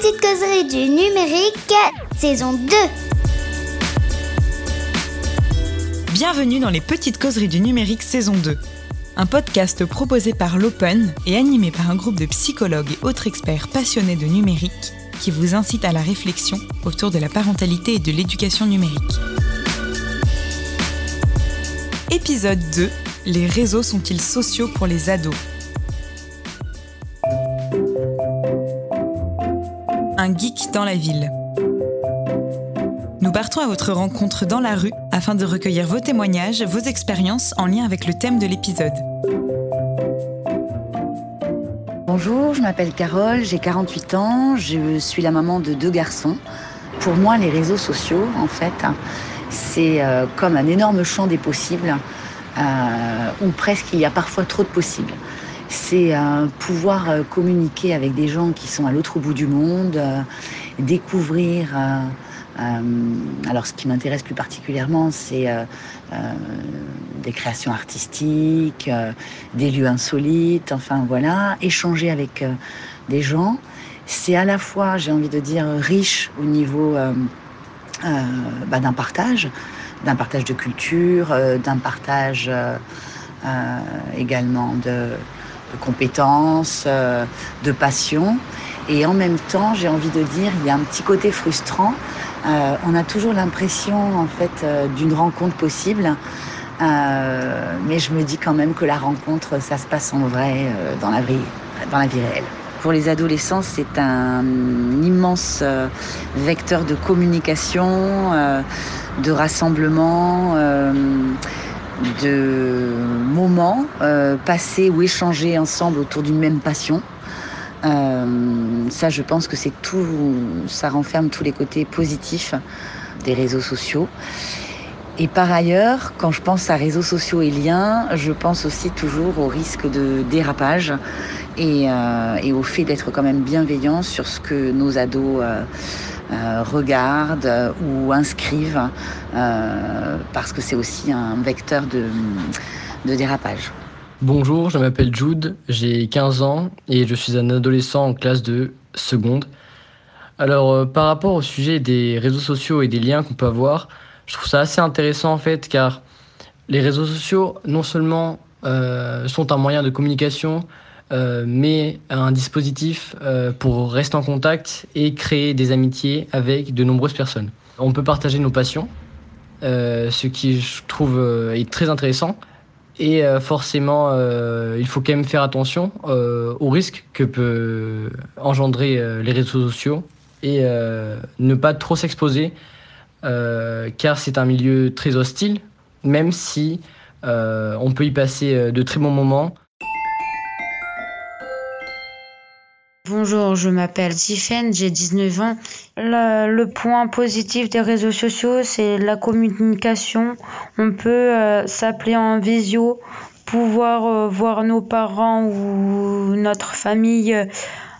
petites causeries du numérique, saison 2. Bienvenue dans les petites causeries du numérique saison 2. Un podcast proposé par l'Open et animé par un groupe de psychologues et autres experts passionnés de numérique qui vous incite à la réflexion autour de la parentalité et de l'éducation numérique. Épisode 2. Les réseaux sont-ils sociaux pour les ados? Geek dans la ville. Nous partons à votre rencontre dans la rue afin de recueillir vos témoignages, vos expériences en lien avec le thème de l'épisode. Bonjour, je m'appelle Carole, j'ai 48 ans, je suis la maman de deux garçons. Pour moi, les réseaux sociaux, en fait, c'est euh, comme un énorme champ des possibles, euh, où presque il y a parfois trop de possibles. C'est euh, pouvoir communiquer avec des gens qui sont à l'autre bout du monde, découvrir euh, alors ce qui m'intéresse plus particulièrement, c'est euh, euh, des créations artistiques, des lieux insolites, enfin voilà, échanger avec des gens. C'est à la fois, j'ai envie de dire, riche au niveau bah, d'un partage, d'un partage de culture, d'un partage également de, de compétences, de passion. Et en même temps, j'ai envie de dire, il y a un petit côté frustrant euh, on a toujours l'impression en fait euh, d'une rencontre possible, euh, mais je me dis quand même que la rencontre, ça se passe en vrai dans la vie, dans la vie réelle. Pour les adolescents, c'est un immense vecteur de communication, de rassemblement, de moments passés ou échangés ensemble autour d'une même passion. Euh, ça, je pense que c'est tout, ça renferme tous les côtés positifs des réseaux sociaux. Et par ailleurs, quand je pense à réseaux sociaux et liens, je pense aussi toujours au risque de dérapage et, euh, au fait d'être quand même bienveillant sur ce que nos ados euh, regardent ou inscrivent, parce que c'est aussi un vecteur de dérapage. Bonjour, je m'appelle Jude, j'ai 15 ans et je suis un adolescent en classe de seconde. Alors euh, par rapport au sujet des réseaux sociaux et des liens qu'on peut avoir, je trouve ça assez intéressant en fait car les réseaux sociaux non seulement euh, sont un moyen de communication euh, mais un dispositif pour rester en contact et créer des amitiés avec de nombreuses personnes. On peut partager nos passions, ce qui je trouve est très intéressant et euh, forcément, euh, il faut quand même faire attention euh, aux risques que peut engendrer les réseaux sociaux et ne pas trop s'exposer, car c'est un milieu très hostile, même si on peut y passer de très bons moments. Bonjour, je m'appelle Tiffen, j'ai 19 ans. Le, point positif des réseaux sociaux, c'est la communication. On peut euh, s'appeler en visio, pouvoir euh, voir nos parents ou notre famille euh,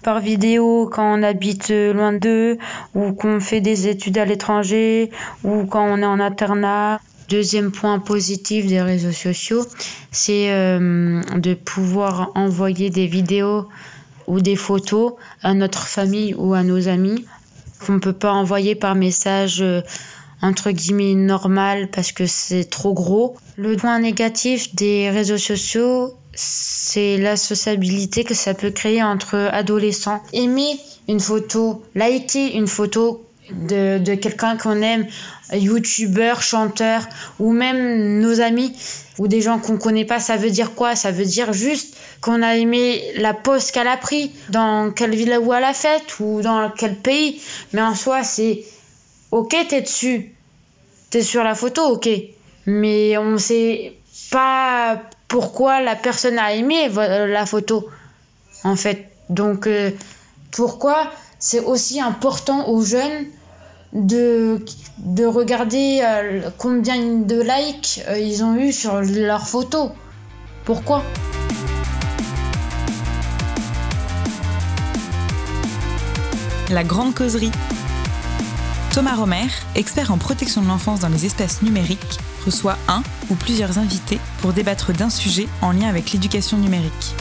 par vidéo quand on habite loin d'eux ou qu'on fait des études à l'étranger ou quand on est en internat. Deuxième point positif des réseaux sociaux, c'est de pouvoir envoyer des vidéos ou des photos à notre famille ou à nos amis qu'on ne peut pas envoyer par message euh, entre guillemets normal parce que c'est trop gros. Le point négatif des réseaux sociaux, c'est la sociabilité que ça peut créer entre adolescents. Aimer une photo, liker une photo de, de quelqu'un qu'on aime, youtubeur, chanteur, ou même nos amis, ou des gens qu'on connaît pas, ça veut dire quoi? Ça veut dire juste qu'on a aimé la pose qu'elle a pris, dans quelle ville où elle a faite, ou dans quel pays. Mais en soi, c'est ok, t'es dessus, t'es sur la photo, ok. Mais on sait pas pourquoi la personne a aimé la photo, en fait. Donc, euh, pourquoi c'est aussi important aux jeunes de, de regarder euh, combien de likes euh, ils ont eu sur leurs photos. Pourquoi? La grande causerie. Thomas Romer, expert en protection de l'enfance dans les espaces numériques, reçoit un ou plusieurs invités pour débattre d'un sujet en lien avec l'éducation numérique.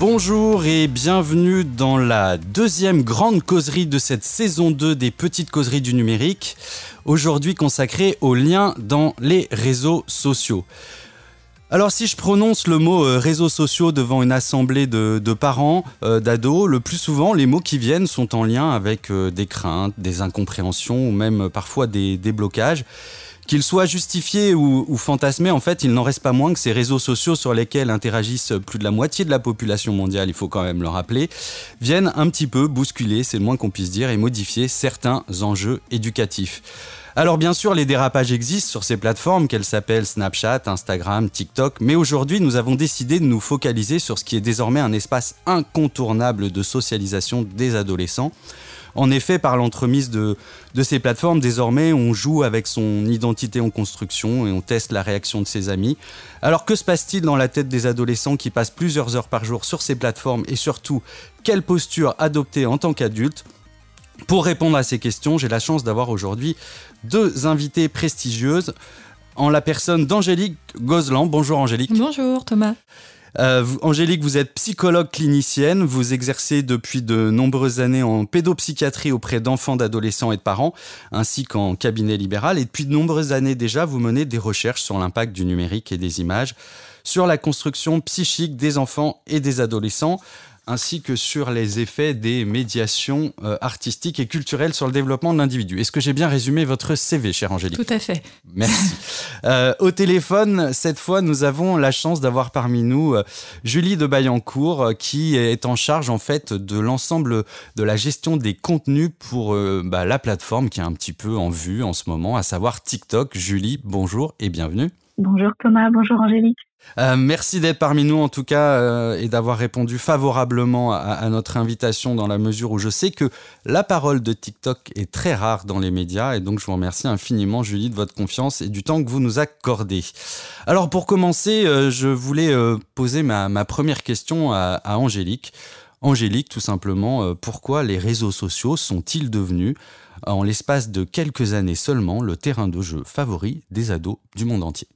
Bonjour et bienvenue dans la deuxième grande causerie de cette saison 2 des petites causeries du numérique, aujourd'hui consacrée aux liens dans les réseaux sociaux. Alors si je prononce le mot euh, réseaux sociaux devant une assemblée de, parents, euh, d'ados, le plus souvent les mots qui viennent sont en lien avec euh, des craintes, des incompréhensions ou même parfois des blocages. Qu'ils soient justifiés ou, fantasmés, en fait, il n'en reste pas moins que ces réseaux sociaux sur lesquels interagissent plus de la moitié de la population mondiale, il faut quand même le rappeler, viennent un petit peu bousculer, c'est le moins qu'on puisse dire, et modifier certains enjeux éducatifs. Alors bien sûr, les dérapages existent sur ces plateformes, qu'elles s'appellent Snapchat, Instagram, TikTok, mais aujourd'hui nous avons décidé de nous focaliser sur ce qui est désormais un espace incontournable de socialisation des adolescents. En effet, par l'entremise de, ces plateformes, désormais, on joue avec son identité en construction et on teste la réaction de ses amis. Alors que se passe-t-il dans la tête des adolescents qui passent plusieurs heures par jour sur ces plateformes et surtout, quelle posture adopter en tant qu'adulte Pour répondre à ces questions, j'ai la chance d'avoir aujourd'hui deux invités prestigieuses en la personne d'Angélique Gozlan. Bonjour Angélique. Bonjour Thomas. Euh, Angélique, vous êtes psychologue clinicienne, vous exercez depuis de nombreuses années en pédopsychiatrie auprès d'enfants, d'adolescents et de parents, ainsi qu'en cabinet libéral. Et depuis de nombreuses années déjà, vous menez des recherches sur l'impact du numérique et des images, sur la construction psychique des enfants et des adolescents ainsi que sur les effets des médiations euh, artistiques et culturelles sur le développement de l'individu. Est-ce que j'ai bien résumé votre CV, chère Angélique? Tout à fait. Merci. Euh, au téléphone, cette fois, nous avons la chance d'avoir parmi nous euh, Julie de Bayancourt, qui est en charge en fait de l'ensemble de la gestion des contenus pour bah, la plateforme qui est un petit peu en vue en ce moment, à savoir TikTok. Julie, bonjour et bienvenue. Bonjour Thomas, bonjour Angélique. Euh, merci d'être parmi nous en tout cas euh, et d'avoir répondu favorablement à, notre invitation dans la mesure où je sais que la parole de TikTok est très rare dans les médias et donc je vous remercie infiniment Julie de votre confiance et du temps que vous nous accordez. Alors pour commencer, euh, je voulais poser ma, première question à, à Angélique. Angélique, tout simplement, pourquoi les réseaux sociaux sont-ils devenus, en l'espace de quelques années seulement, le terrain de jeu favori des ados du monde entier?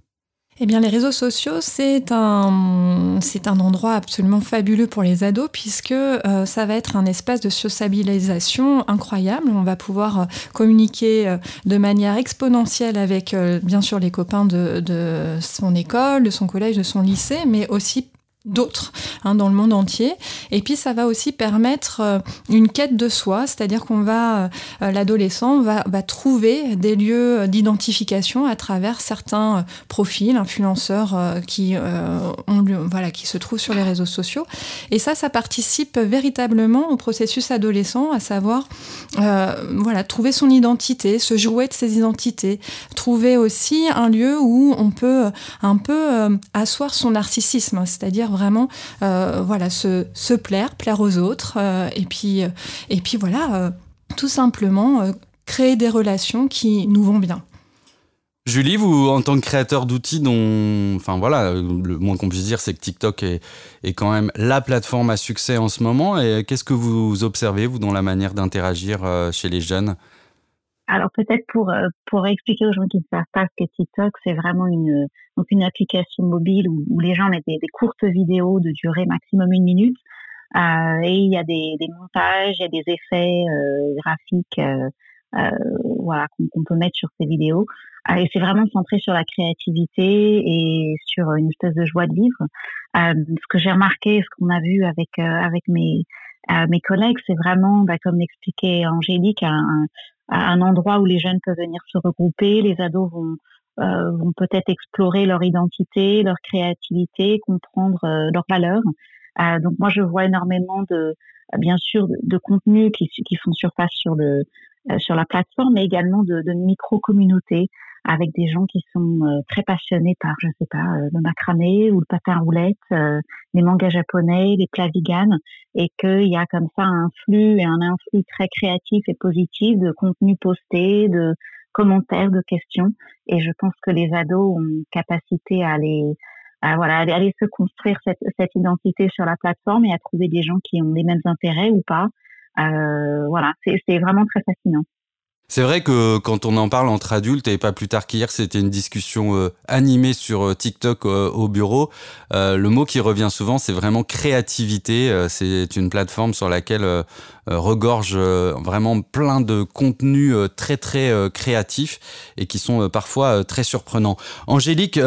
Eh bien, les réseaux sociaux, c'est un, c'est un endroit absolument fabuleux pour les ados puisque euh, ça va être un espace de sociabilisation incroyable. On va pouvoir euh, communiquer euh, de manière exponentielle avec, bien sûr, les copains de, de son école, de son collège, de son lycée, mais aussi d'autres hein, dans le monde entier. Et puis ça va aussi permettre euh, une quête de soi, c'est-à-dire qu'on va, euh, l'adolescent va, va, trouver des lieux d'identification à travers certains euh, profils, influenceurs qui, voilà, qui se trouvent sur les réseaux sociaux. Et ça, ça participe véritablement au processus adolescent, à savoir voilà, trouver son identité, se jouer de ses identités, trouver aussi un lieu où on peut un peu asseoir son narcissisme, c'est-à-dire vraiment euh, voilà, se, se, plaire, plaire aux autres, euh, et, puis, euh, et puis voilà, tout simplement créer des relations qui nous vont bien. Julie, vous, en tant que créateur d'outils dont, enfin voilà, le moins qu'on puisse dire, c'est que TikTok est, est, quand même la plateforme à succès en ce moment. Et qu'est-ce que vous observez, vous, dans la manière d'interagir chez les jeunes? Alors peut-être pour euh, pour expliquer aux gens qui ne savent pas que TikTok c'est vraiment une donc une application mobile où, les gens mettent des, courtes vidéos de durée maximum une minute euh, et il y a des, des, montages, il y a des effets euh, graphiques euh, euh voilà qu'on peut mettre sur ces vidéos et c'est vraiment centré sur la créativité et sur une espèce de joie de vivre. ce que j'ai remarqué, ce qu'on a vu avec avec mes mes collègues, c'est vraiment, bah, comme l'expliquait Angélique, un, un endroit où les jeunes peuvent venir se regrouper. Les ados vont, euh, vont peut-être explorer leur identité, leur créativité, comprendre euh, leurs valeurs. Euh, donc moi, je vois énormément de, bien sûr, de, contenus qui, qui font surface sur le euh, sur la plateforme, mais également de, de micro-communautés avec des gens qui sont euh, très passionnés par, je sais pas, euh, le macramé ou le patin roulette, euh, les mangas japonais, les plats vegan, et qu'il y a comme ça un flux et un influx très créatif et positif de contenu posté, de commentaires, de questions. Et je pense que les ados ont capacité à aller, à, voilà, aller, aller se construire cette, cette identité sur la plateforme et à trouver des gens qui ont les mêmes intérêts ou pas. Euh, voilà, c'est vraiment très fascinant. C'est vrai que quand on en parle entre adultes, et pas plus tard qu'hier, c'était une discussion euh, animée sur euh, TikTok euh, au bureau, le mot qui revient souvent, c'est vraiment créativité. c'est une plateforme sur laquelle regorge vraiment plein de contenus très très créatifs et qui sont parfois très surprenants. Angélique,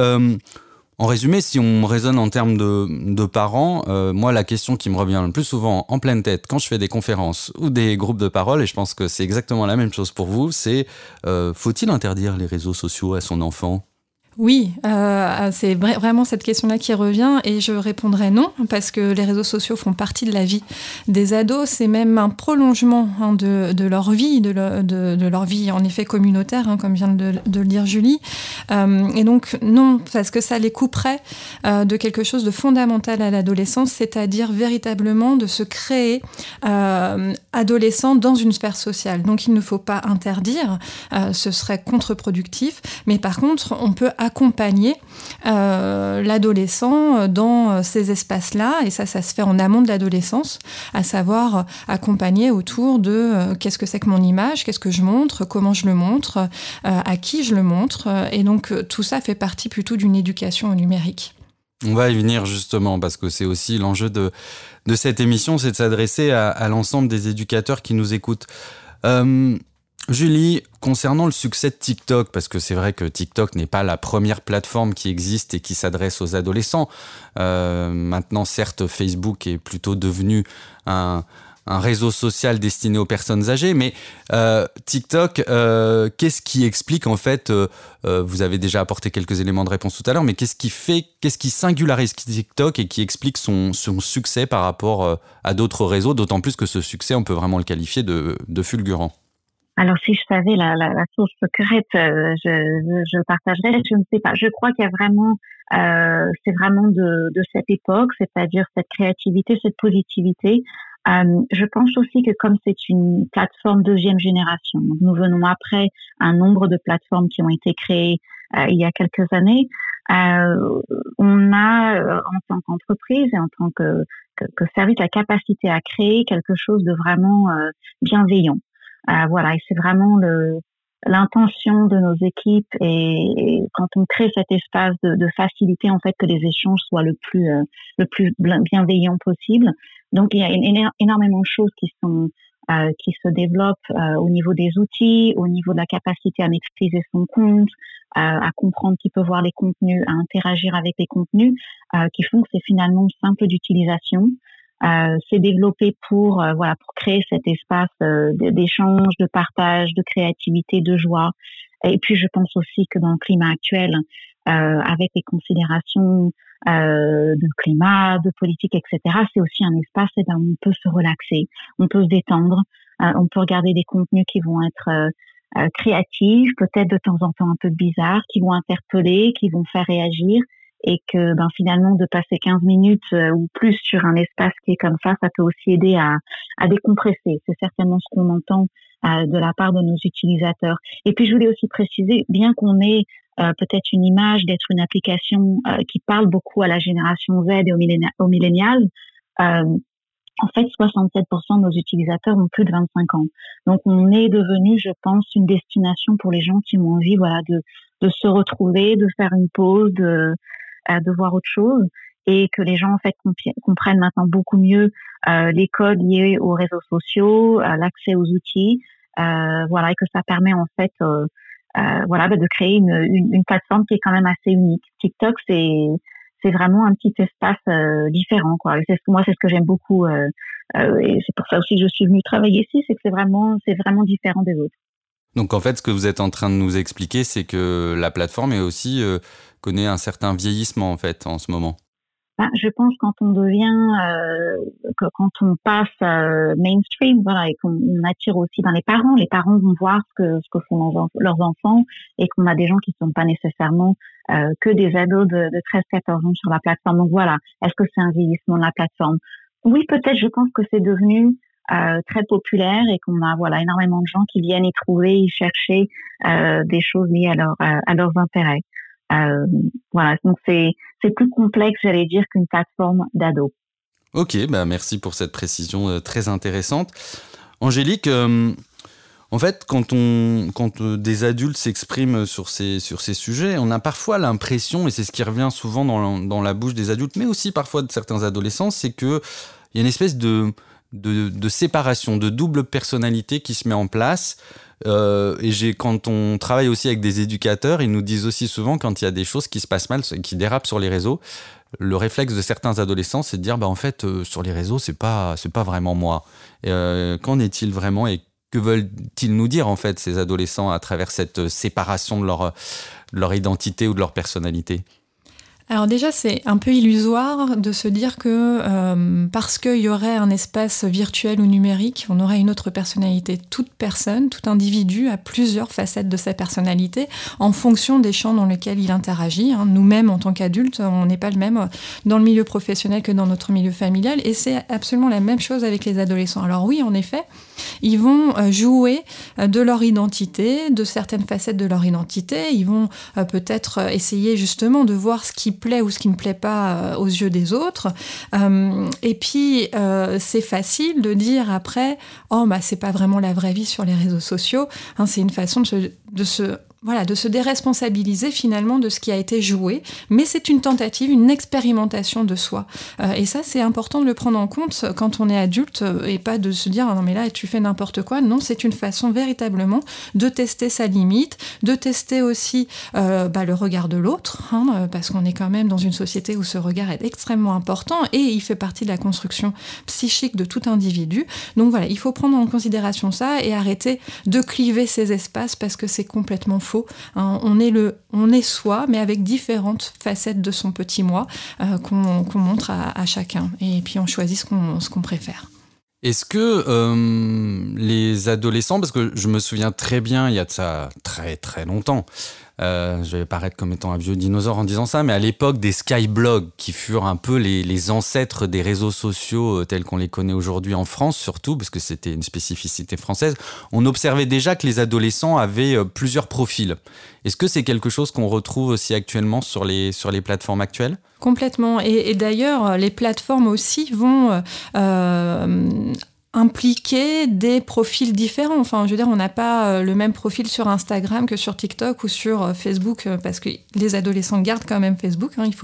en résumé, si on raisonne en termes de, parents, euh, moi, la question qui me revient le plus souvent en pleine tête quand je fais des conférences ou des groupes de parole, et je pense que c'est exactement la même chose pour vous, c'est euh, faut-il interdire les réseaux sociaux à son enfant? Oui, euh, c'est vraiment cette question-là qui revient et je répondrai non parce que les réseaux sociaux font partie de la vie des ados. C'est même un prolongement hein, de, leur vie, de, leur vie en effet communautaire, hein, comme vient de, le dire Julie. Euh, et donc non, parce que ça les couperait euh, de quelque chose de fondamental à l'adolescence, c'est-à-dire véritablement de se créer adolescent dans une sphère sociale. Donc il ne faut pas interdire, ce serait contre-productif, mais par contre on peut accompagner euh, l'adolescent dans ces espaces-là, et ça, ça se fait en amont de l'adolescence, à savoir euh, accompagner autour de euh, qu'est-ce que c'est que mon image, qu'est-ce que je montre, comment je le montre, à qui je le montre, et donc tout ça fait partie plutôt d'une éducation au numérique. On va y venir justement parce que c'est aussi l'enjeu de, de cette émission, c'est de s'adresser à, l'ensemble des éducateurs qui nous écoutent. Julie, concernant le succès de TikTok, parce que c'est vrai que TikTok n'est pas la première plateforme qui existe et qui s'adresse aux adolescents. Euh, maintenant, certes, Facebook est plutôt devenu un, réseau social destiné aux personnes âgées, mais euh, TikTok, euh, qu'est-ce qui explique en fait, vous avez déjà apporté quelques éléments de réponse tout à l'heure, mais qu'est-ce qui fait, qu'est-ce qui singularise TikTok et qui explique son, succès par rapport à d'autres réseaux, d'autant plus que ce succès, on peut vraiment le qualifier de fulgurant? Alors, si je savais la, la, la source secrète, euh, je, je, je, partagerais. Je ne sais pas. Je crois qu'il y a vraiment, euh, c'est vraiment de, de, cette époque, c'est-à-dire cette créativité, cette positivité. Euh, je pense aussi que comme c'est une plateforme deuxième génération, nous venons après un nombre de plateformes qui ont été créées euh, il y a quelques années. Euh, on a, en tant qu'entreprise et en tant que, que, que, service, la capacité à créer quelque chose de vraiment bienveillant. Euh, voilà, et c'est vraiment l'intention de nos équipes et, quand on crée cet espace de, de, faciliter en fait que les échanges soient le plus euh, le plus bienveillant possible. Donc il y a énormément de choses qui sont euh, qui se développent euh, au niveau des outils, au niveau de la capacité à maîtriser son compte, à comprendre qui peut voir les contenus, à interagir avec les contenus, qui font que c'est finalement simple d'utilisation euh, s'est développé pour euh, voilà pour créer cet espace euh, d'échange, de partage, de créativité, de joie. Et puis je pense aussi que dans le climat actuel, euh, avec les considérations euh, de climat, de politique, etc., c'est aussi un espace où on peut se relaxer, on peut se détendre, on peut regarder des contenus qui vont être créatifs, peut-être de temps en temps un peu bizarres, qui vont interpeller, qui vont faire réagir, et que ben, finalement de passer 15 minutes euh, ou plus sur un espace qui est comme ça, ça peut aussi aider à, à décompresser. C'est certainement ce qu'on entend euh, de la part de nos utilisateurs. Et puis je voulais aussi préciser, bien qu'on ait euh, peut-être une image d'être une application qui parle beaucoup à la génération Z et aux, millénials, en fait, 67% de nos utilisateurs ont plus de 25 ans. Donc, on est devenu, je pense, une destination pour les gens qui ont envie, voilà, de, de se retrouver, de faire une pause, de, de voir autre chose et que les gens en fait comprennent maintenant beaucoup mieux les codes liés aux réseaux sociaux, euh, l'accès aux outils, euh, voilà, et que ça permet en fait, euh, voilà, bah, de créer une, plateforme qui est quand même assez unique. TikTok, c'est c'est vraiment un petit espace différent, quoi. C'est moi, c'est ce que j'aime beaucoup, et c'est pour ça aussi que je suis venue travailler ici, c'est que c'est vraiment c'est vraiment différent des autres. Donc en fait, ce que vous êtes en train de nous expliquer, c'est que la plateforme est aussi connaît un certain vieillissement en fait en ce moment ben, je pense quand on devient, euh, quand on passe euh, mainstream, voilà, et qu'on attire aussi dans les parents, les parents vont voir ce que ce que font leurs, enfants et qu'on a des gens qui ne sont pas nécessairement euh, que des ados de, de 13-14 ans sur la plateforme. Donc voilà, est-ce que c'est un vieillissement de la plateforme? Oui, peut-être. Je pense que c'est devenu euh, très populaire et qu'on a voilà énormément de gens qui viennent y trouver, y chercher euh, des choses liées à, leur, à leurs intérêts. Euh, voilà, donc c'est plus complexe, j'allais dire, qu'une plateforme d'ado. Ok, bah merci pour cette précision euh, très intéressante. Angélique, euh, En fait, quand, on, quand euh, des adultes s'expriment sur ces, sur ces sujets, on a parfois l'impression, et c'est ce qui revient souvent dans dans la, bouche des adultes, mais aussi parfois de certains adolescents, c'est qu'il y a une espèce de, de, séparation, de double personnalité qui se met en place. Euh, et j'ai, quand on travaille aussi avec des éducateurs, ils nous disent aussi souvent quand il y a des choses qui se passent mal, qui dérapent sur les réseaux, le réflexe de certains adolescents, c'est de dire, bah, en fait, euh, sur les réseaux, c'est pas, c'est pas vraiment moi. Euh, qu'en est-il vraiment et que veulent-ils nous dire, en fait, ces adolescents, à travers cette séparation de leur identité ou de leur personnalité? Alors déjà, c'est un peu illusoire de se dire que euh, parce qu'il y aurait un espace virtuel ou numérique, on aurait une autre personnalité. Toute personne, tout individu a plusieurs facettes de sa personnalité en fonction des champs dans lesquels il interagit. Hein. Nous-mêmes, en tant qu'adultes, on n'est pas le même dans le milieu professionnel que dans notre milieu familial. Et c'est absolument la même chose avec les adolescents. Alors oui, en effet, ils vont euh, jouer euh, de leur identité, de certaines facettes de leur identité. Ils vont peut-être essayer justement de voir ce qui plaît ou ce qui ne plaît pas euh, aux yeux des autres. Euh, et puis, euh, c'est facile de dire après, oh, bah, c'est pas vraiment la vraie vie sur les réseaux sociaux. Hein, c'est une façon de se voilà, de se déresponsabiliser finalement de ce qui a été joué, mais c'est une tentative, une expérimentation de soi. Euh, et ça, c'est important de le prendre en compte quand on est adulte euh, et pas de se dire non mais là tu fais n'importe quoi. Non, c'est une façon véritablement de tester sa limite, de tester aussi euh, bah, le regard de l'autre, hein, parce qu'on est quand même dans une société où ce regard est extrêmement important et il fait partie de la construction psychique de tout individu. Donc voilà, il faut prendre en considération ça et arrêter de cliver ces espaces parce que c'est complètement faux Hein, on, est le, on est soi, mais avec différentes facettes de son petit moi euh, qu'on montre à, chacun. Et puis on choisit ce qu'on préfère. Est-ce que euh, les adolescents, parce que je me souviens très bien, il y a de ça très très longtemps, euh, je vais paraître comme étant un vieux dinosaure en disant ça, mais à l'époque des skyblogs, qui furent un peu les, ancêtres des réseaux sociaux euh, tels qu'on les connaît aujourd'hui en France, surtout, parce que c'était une spécificité française, on observait déjà que les adolescents avaient euh, plusieurs profils. Est-ce que c'est quelque chose qu'on retrouve aussi actuellement sur les, sur les plateformes actuelles? Complètement. Et, d'ailleurs, les plateformes aussi vont impliquer des profils différents. Enfin, je veux dire, on n'a pas euh, le même profil sur Instagram que sur TikTok ou sur euh, Facebook, euh, parce que les adolescents gardent quand même Facebook. Hein, il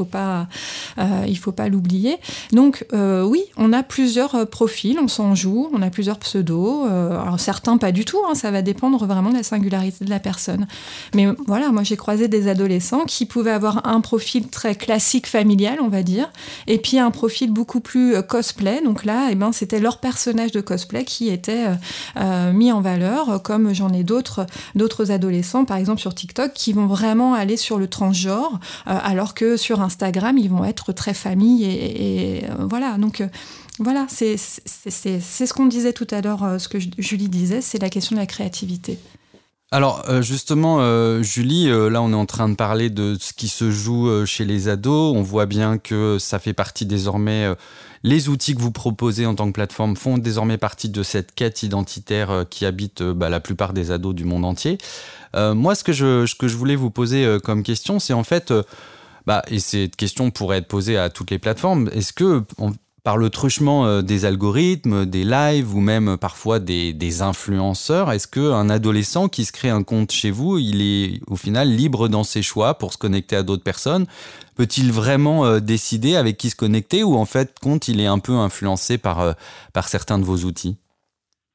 il faut pas l'oublier. Donc, oui, on a plusieurs profils, on s'en joue, on a plusieurs pseudos. alors certains pas du tout. Hein, ça va dépendre vraiment de la singularité de la personne. Mais voilà, moi j'ai croisé des adolescents qui pouvaient avoir un profil très classique familial, on va dire, et puis un profil beaucoup plus cosplay. Donc là, eh ben, c'était leur personnage de cosplay qui étaient euh, euh, mis en valeur, comme j'en ai d'autres, d'autres adolescents, par exemple sur TikTok, qui vont vraiment aller sur le transgenre, euh, alors que sur Instagram, ils vont être très famille et, voilà. Donc voilà, c'est ce qu'on disait tout à l'heure, ce que Julie disait, c'est la question de la créativité. Alors justement, Julie, là on est en train de parler de ce qui se joue chez les ados. On voit bien que ça fait partie désormais les outils que vous proposez en tant que plateforme font désormais partie de cette quête identitaire euh, qui habite euh, bah, la plupart des ados du monde entier. Euh, moi, ce que, je, voulais vous poser comme question, c'est en fait, bah, et cette question pourrait être posée à toutes les plateformes, est-ce que par le truchement euh, des algorithmes, des lives ou même parfois des, influenceurs, est-ce qu'un adolescent qui se crée un compte chez vous, il est au final libre dans ses choix pour se connecter à d'autres personnes? Peut-il vraiment euh, décider avec qui se connecter ou en fait, compte, il est un peu influencé par, euh, par certains de vos outils?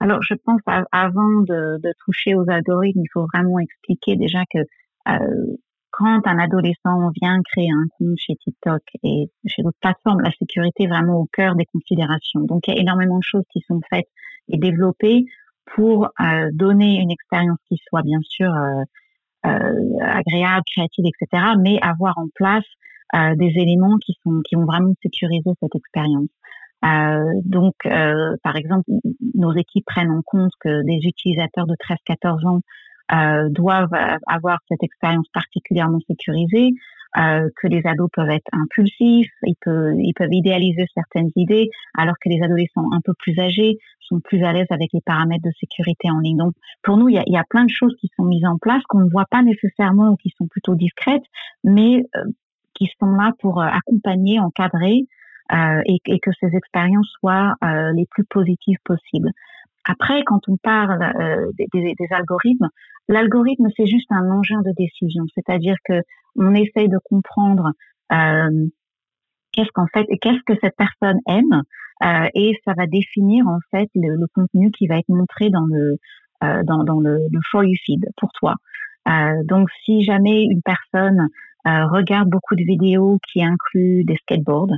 Alors, je pense avant de, toucher aux algorithmes, il faut vraiment expliquer déjà que quand un adolescent vient créer un compte chez TikTok et chez d'autres plateformes, la sécurité est vraiment au cœur des considérations. Donc, il y a énormément de choses qui sont faites et développées pour euh, donner une expérience qui soit bien sûr euh, euh, agréable, créative, etc., mais avoir en place des éléments qui sont qui vont vraiment sécuriser cette expérience. donc, par exemple, nos équipes prennent en compte que des utilisateurs de 13-14 ans euh, doivent euh, avoir cette expérience particulièrement sécurisée, euh, que les ados peuvent être impulsifs, ils peuvent, ils peuvent idéaliser certaines idées, alors que les adolescents un peu plus âgés sont plus à l'aise avec les paramètres de sécurité en ligne. Donc, pour nous, il y a, y a plein de choses qui sont mises en place qu'on ne voit pas nécessairement ou qui sont plutôt discrètes, mais euh, qui sont là pour accompagner, encadrer euh, et, et, que ces expériences soient les plus positives possibles. Après, quand on parle des, des, algorithmes, l'algorithme c'est juste un engin de décision, c'est-à-dire que on essaye de comprendre qu'est-ce qu'en fait, qu'est-ce que cette personne aime, euh, et ça va définir en fait le, le, contenu qui va être montré dans le euh, dans, dans le, le, for you feed pour toi. Euh, donc, si jamais une personne euh, regarde beaucoup de vidéos qui incluent des skateboards euh,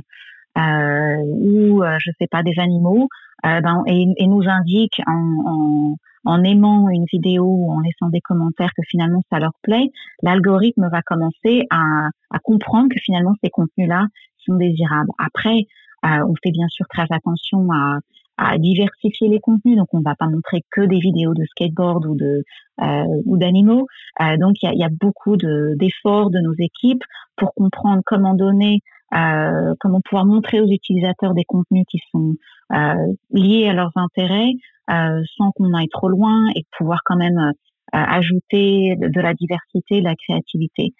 ou je sais pas des animaux, ben, et, et, nous indique en, en en aimant une vidéo ou en laissant des commentaires que finalement ça leur plaît, l'algorithme va commencer à, à, comprendre que finalement ces contenus-là sont désirables. Après, euh, on fait bien sûr très attention à, à, diversifier les contenus, donc on ne va pas montrer que des vidéos de skateboard ou de euh, ou d'animaux. Euh, donc il y a, y a, beaucoup d'efforts de, nos équipes pour comprendre comment donner, euh, comment pouvoir montrer aux utilisateurs des contenus qui sont euh, liés à leurs intérêts, euh, sans qu'on aille trop loin et pouvoir quand même ajouter de, la diversité, de la créativité.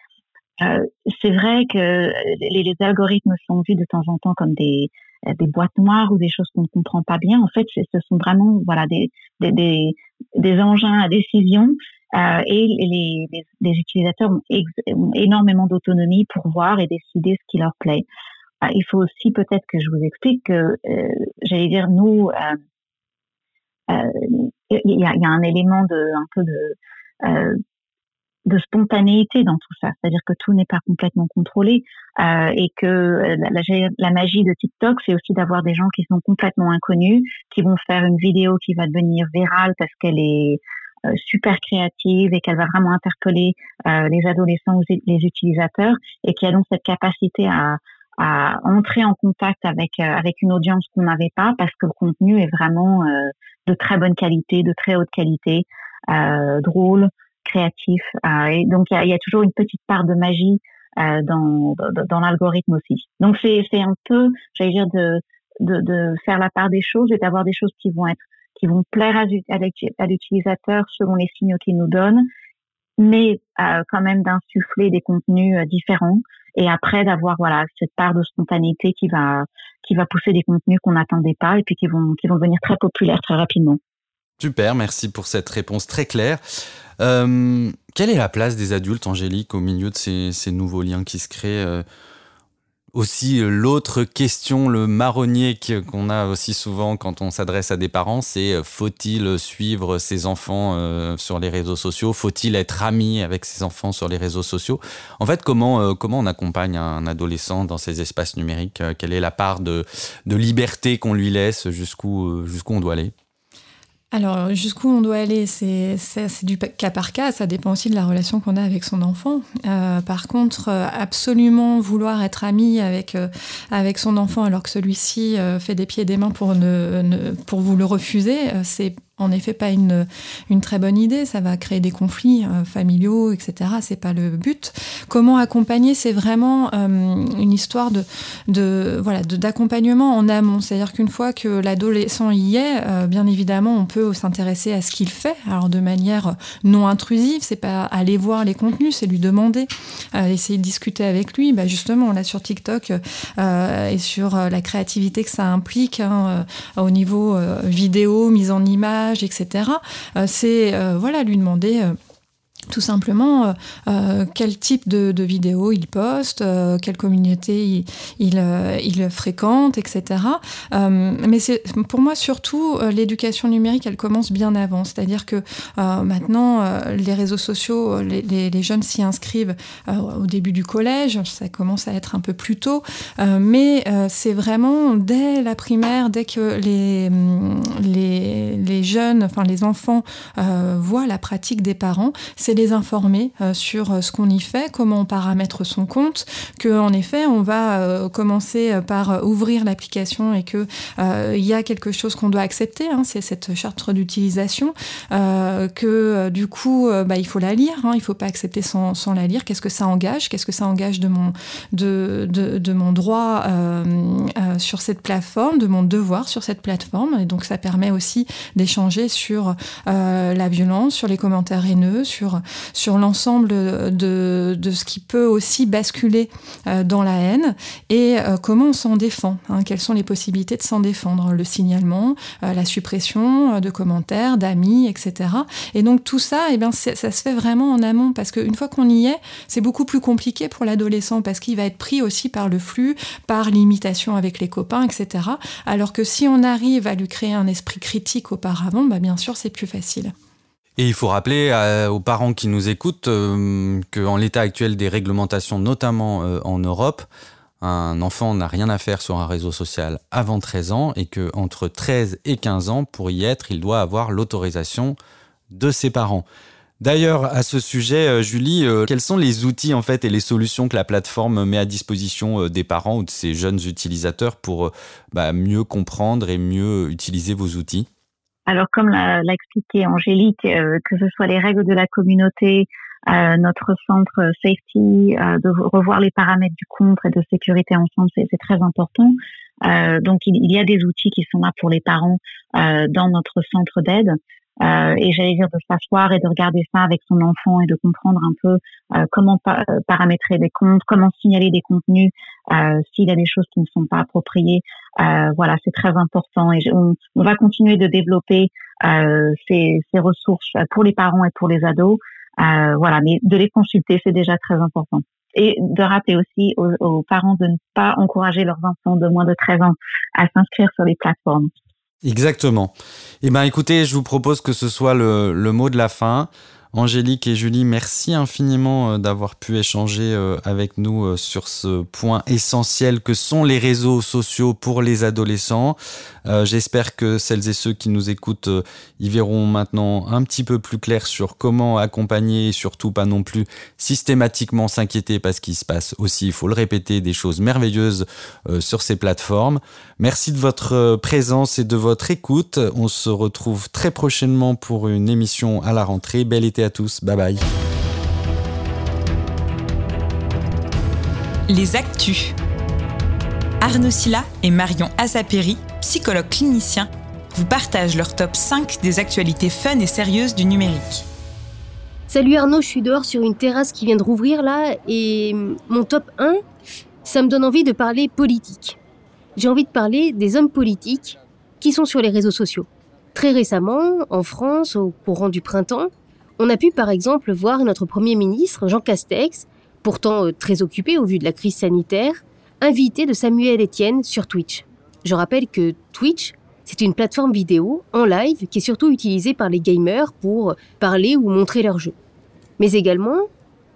Euh, c'est vrai que les, algorithmes sont vus de temps en temps comme des, des boîtes noires ou des choses qu'on ne comprend pas bien. En fait, ce sont vraiment voilà des, des, des engins à décision euh, et les, utilisateurs ont, énormément d'autonomie pour voir et décider ce qui leur plaît. Euh, il faut aussi peut-être que je vous explique que, euh, j'allais dire, nous, il y, a, un élément de un peu de spontanéité dans tout ça, c'est-à-dire que tout n'est pas complètement contrôlé et que la, magie de TikTok, c'est aussi d'avoir des gens qui sont complètement inconnus, qui vont faire une vidéo qui va devenir virale parce qu'elle est super créative et qu'elle va vraiment interpeller euh, les adolescents ou les utilisateurs et qui a donc cette capacité à, à entrer en contact avec euh, avec une audience qu'on n'avait pas parce que le contenu est vraiment de très bonne qualité, de très haute qualité, drôle créatif. Euh, et donc, il y, y a, toujours une petite part de magie euh, dans, dans, l'algorithme aussi. Donc, c'est un peu, j'allais dire, de, de, de, faire la part des choses et d'avoir des choses qui vont être qui vont plaire à, l'utilisateur selon les signaux qu'il nous donne, mais euh, quand même d'insuffler des contenus euh, différents et après d'avoir voilà cette part de spontanéité qui va qui va pousser des contenus qu'on n'attendait pas et puis qui vont qui vont devenir très populaires très rapidement. Super, merci pour cette réponse très claire. Euh, quelle est la place des adultes, Angélique, au milieu de ces, nouveaux liens qui se créent Aussi, l'autre question, le marronnier qu'on a aussi souvent quand on s'adresse à des parents, c'est euh, faut-il suivre ses enfants euh, sur les réseaux sociaux? Faut-il être ami avec ses enfants sur les réseaux sociaux? En fait, comment, euh, comment on accompagne un adolescent dans ces espaces numériques? Quelle est la part de, de liberté qu'on lui laisse? Jusqu'où jusqu'où on doit aller? Alors, jusqu'où on doit aller, c'est du cas par cas, ça dépend aussi de la relation qu'on a avec son enfant. Euh, par contre, euh, absolument vouloir être ami avec, euh, avec son enfant alors que celui-ci euh, fait des pieds et des mains pour, ne, pour vous le refuser, c'est en effet pas une, très bonne idée. Ça va créer des conflits euh, familiaux, etc. C'est pas le but. Comment accompagner C'est vraiment euh, une histoire de, de voilà d'accompagnement en amont. C'est-à-dire qu'une fois que l'adolescent y est, euh, bien évidemment, on peut s'intéresser à ce qu'il fait. Alors de manière non intrusive, c'est pas aller voir les contenus, c'est lui demander, essayer de discuter avec lui. Bah justement, là sur TikTok et sur la créativité que ça implique hein, au niveau vidéo, mise en image etc. Euh, c'est euh, voilà lui demander euh, tout simplement euh, euh, quel type de, vidéos il poste, euh, quelle communauté il, il, fréquente, etc. Mais c'est pour moi surtout l'éducation numérique, elle commence bien avant. C'est-à-dire que maintenant, les réseaux sociaux, les, les, les jeunes s'y inscrivent au début du collège, ça commence à être un peu plus tôt, mais c'est vraiment dès la primaire, dès que les, les, les jeunes, enfin les enfants voient la pratique des parents, c'est les informer euh, sur euh, ce qu'on y fait, comment on paramètre son compte, que en effet on va euh, commencer par ouvrir l'application et que il y a quelque chose qu'on doit accepter, hein, c'est cette charte d'utilisation, que du coup bah, il faut la lire, hein, il faut pas accepter sans, la lire. Qu'est-ce que ça engage? Qu'est-ce que ça engage de mon de, mon droit sur cette plateforme, de mon devoir sur cette plateforme? Et donc ça permet aussi d'échanger sur la violence, sur les commentaires haineux, sur sur l'ensemble de, de, ce qui peut aussi basculer dans la haine et comment on s'en défend. Hein, quelles sont les possibilités de s'en défendre? Le signalement, la suppression de commentaires, d'amis, etc. Et donc tout ça, eh bien, ça se fait vraiment en amont parce qu'une fois qu'on y est, c'est beaucoup plus compliqué pour l'adolescent parce qu'il va être pris aussi par le flux, par l'imitation avec les copains, etc. Alors que si on arrive à lui créer un esprit critique auparavant, bah bien sûr, c'est plus facile. Et il faut rappeler aux parents qui nous écoutent euh, qu'en l'état actuel des réglementations, notamment euh, en Europe, un enfant n'a rien à faire sur un réseau social avant 13 ans et que entre 13 et 15 ans, pour y être, il doit avoir l'autorisation de ses parents. D'ailleurs, à ce sujet, euh, Julie, euh, quels sont les outils en fait et les solutions que la plateforme met à disposition euh, des parents ou de ces jeunes utilisateurs pour bah, mieux comprendre et mieux utiliser vos outils? Alors, comme l'a expliqué Angélique, que ce soit les règles de la communauté, notre centre safety, de revoir les paramètres du contre et de sécurité ensemble, c'est très important. donc, il, y a des outils qui sont là pour les parents dans notre centre d'aide. Euh, et j'allais dire de s'asseoir et de regarder ça avec son enfant et de comprendre un peu euh, comment euh, paramétrer des comptes, comment signaler des contenus euh, s'il y a des choses qui ne sont pas appropriées. Euh, voilà, c'est très important et on, va continuer de développer ces, ces, ressources pour les parents et pour les ados. voilà, mais de les consulter, c'est déjà très important et de rappeler aussi aux, parents de ne pas encourager leurs enfants de moins de 13 ans à s'inscrire sur les plateformes. Exactement. Eh bien, écoutez, je vous propose que ce soit le mot de la fin. Angélique et Julie, merci infiniment euh, d'avoir pu échanger euh, avec nous euh, sur ce point essentiel que sont les réseaux sociaux pour les adolescents. J'espère que celles et ceux qui nous écoutent y verront maintenant un petit peu plus clair sur comment accompagner et surtout pas non plus systématiquement s'inquiéter parce qu'il se passe aussi, il faut le répéter, des choses merveilleuses sur ces plateformes. Merci de votre présence et de votre écoute. On se retrouve très prochainement pour une émission à la rentrée. Belle été à tous. Bye bye. Les Actus. Arnaud Silla et Marion Azaperi, psychologues cliniciens, vous partagent leur top 5 des actualités fun et sérieuses du numérique. Salut Arnaud, je suis dehors sur une terrasse qui vient de rouvrir là et mon top 1, ça me donne envie de parler politique. J'ai envie de parler des hommes politiques qui sont sur les réseaux sociaux. Très récemment, en France, au courant du printemps, on a pu par exemple voir notre Premier ministre, Jean Castex, pourtant euh, très occupé au vu de la crise sanitaire, invité de Samuel Etienne sur Twitch. Je rappelle que Twitch, c'est une plateforme vidéo en live qui est surtout utilisée par les gamers pour parler ou montrer leur jeu. Mais également,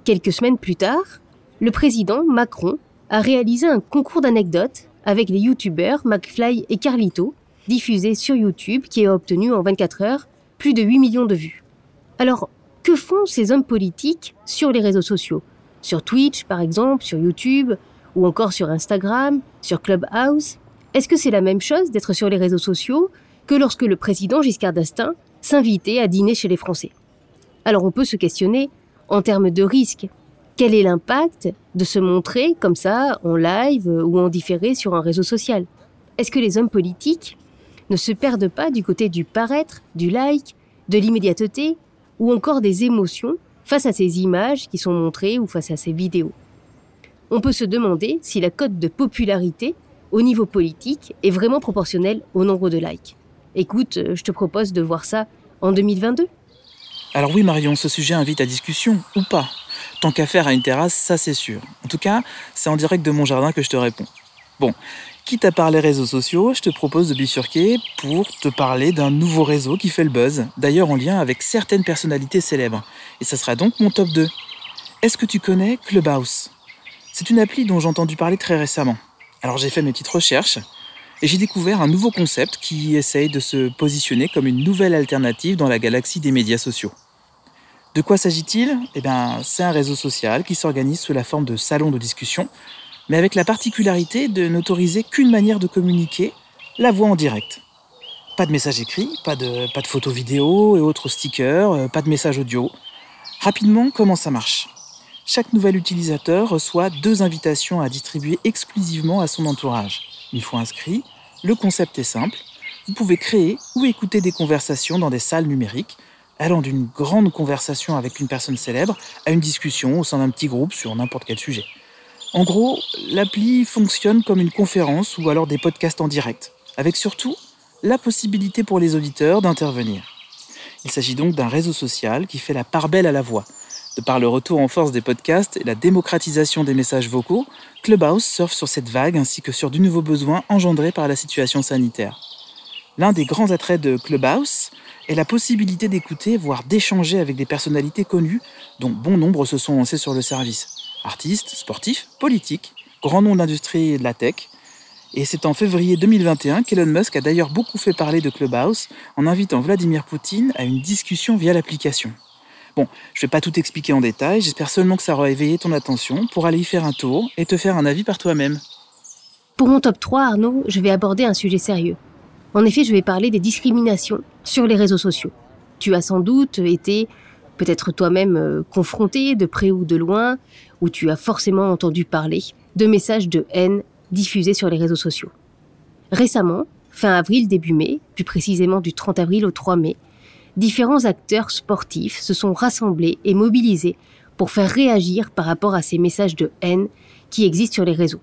quelques semaines plus tard, le président Macron a réalisé un concours d'anecdotes avec les youtubeurs McFly et Carlito, diffusé sur YouTube qui a obtenu en 24 heures plus de 8 millions de vues. Alors, que font ces hommes politiques sur les réseaux sociaux? Sur Twitch, par exemple, sur YouTube, ou encore sur Instagram, sur Clubhouse? Est-ce que c'est la même chose d'être sur les réseaux sociaux que lorsque le président Giscard d'Estaing s'invitait à dîner chez les Français? Alors on peut se questionner en termes de risque. Quel est l'impact de se montrer comme ça, en live ou en différé sur un réseau social? Est-ce que les hommes politiques ne se perdent pas du côté du paraître, du like, de l'immédiateté ou encore des émotions face à ces images qui sont montrées ou face à ces vidéos. On peut se demander si la cote de popularité au niveau politique est vraiment proportionnelle au nombre de likes. Écoute, euh, je te propose de voir ça en 2022. Alors oui Marion, ce sujet invite à discussion ou pas Tant qu'à faire à une terrasse, ça c'est sûr. En tout cas, c'est en direct de mon jardin que je te réponds. Bon, Quitte à parler réseaux sociaux, je te propose de bifurquer pour te parler d'un nouveau réseau qui fait le buzz, d'ailleurs en lien avec certaines personnalités célèbres. Et ça sera donc mon top 2. Est-ce que tu connais Clubhouse? C'est une appli dont j'ai entendu parler très récemment. Alors j'ai fait mes petites recherches et j'ai découvert un nouveau concept qui essaye de se positionner comme une nouvelle alternative dans la galaxie des médias sociaux. De quoi s'agit-il? Eh bien, c'est un réseau social qui s'organise sous la forme de salons de discussion mais avec la particularité de n'autoriser qu'une manière de communiquer, la voix en direct. Pas de message écrit, pas de, photos vidéo et autres stickers, euh, pas de message audio. Rapidement, comment ça marche? Chaque nouvel utilisateur reçoit deux invitations à distribuer exclusivement à son entourage. Une fois inscrit, le concept est simple. Vous pouvez créer ou écouter des conversations dans des salles numériques, allant d'une grande conversation avec une personne célèbre à une discussion au sein d'un petit groupe sur n'importe quel sujet. En gros, l'appli fonctionne comme une conférence ou alors des podcasts en direct, avec surtout la possibilité pour les auditeurs d'intervenir. Il s'agit donc d'un réseau social qui fait la part belle à la voix. De par le retour en force des podcasts et la démocratisation des messages vocaux, Clubhouse surfe sur cette vague ainsi que sur du nouveau besoin engendrés par la situation sanitaire. L'un des grands attraits de Clubhouse est la possibilité d'écouter, voire d'échanger avec des personnalités connues, dont bon nombre se sont lancés sur le service. Artistes, sportifs, politiques, grands noms de l'industrie et de la tech, et c'est en février 2021 qu'Elon Musk a d'ailleurs beaucoup fait parler de Clubhouse en invitant Vladimir Poutine à une discussion via l'application. Bon, je ne vais pas tout expliquer en détail, j'espère seulement que ça aura éveillé ton attention pour aller y faire un tour et te faire un avis par toi-même. Pour mon top 3, Arnaud, je vais aborder un sujet sérieux. En effet, je vais parler des discriminations sur les réseaux sociaux. Tu as sans doute été, peut-être toi-même, euh, confronté de près ou de loin, ou tu as forcément entendu parler de messages de haine diffusés sur les réseaux sociaux. Récemment, fin avril, début mai, plus précisément du 30 avril au 3 mai, différents acteurs sportifs se sont rassemblés et mobilisés pour faire réagir par rapport à ces messages de haine qui existent sur les réseaux.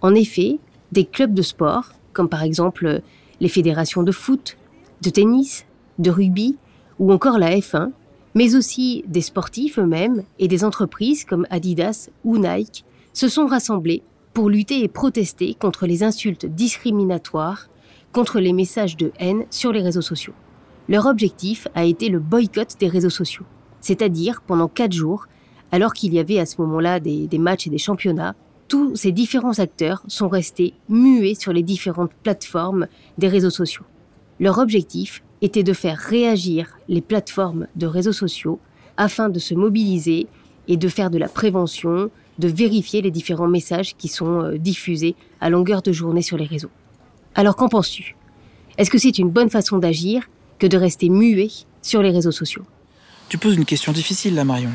En effet, des clubs de sport, comme par exemple les fédérations de foot, de tennis, de rugby ou encore la F1, mais aussi des sportifs eux-mêmes et des entreprises comme Adidas ou Nike, se sont rassemblés pour lutter et protester contre les insultes discriminatoires, contre les messages de haine sur les réseaux sociaux. Leur objectif a été le boycott des réseaux sociaux, c'est-à-dire pendant quatre jours, alors qu'il y avait à ce moment-là des, des matchs et des championnats, tous ces différents acteurs sont restés muets sur les différentes plateformes des réseaux sociaux. Leur objectif était de faire réagir les plateformes de réseaux sociaux afin de se mobiliser et de faire de la prévention, de vérifier les différents messages qui sont euh, diffusés à longueur de journée sur les réseaux. Alors qu'en penses-tu? Est-ce que c'est une bonne façon d'agir que de rester muet sur les réseaux sociaux? Tu poses une question difficile là, Marion.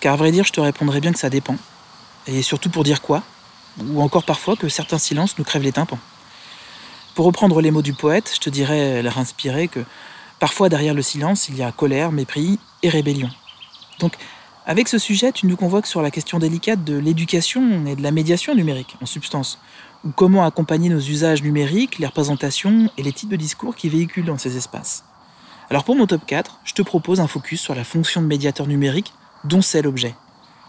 Car à vrai dire, je te répondrai bien que ça dépend. Et surtout pour dire quoi? Ou encore parfois que certains silences nous crèvent les tympans. Pour reprendre les mots du poète, je te dirais, leur inspirer, que parfois derrière le silence, il y a colère, mépris et rébellion. Donc, avec ce sujet, tu nous convoques sur la question délicate de l'éducation et de la médiation numérique, en substance, ou comment accompagner nos usages numériques, les représentations et les types de discours qui véhiculent dans ces espaces. Alors pour mon top 4, je te propose un focus sur la fonction de médiateur numérique dont c'est l'objet.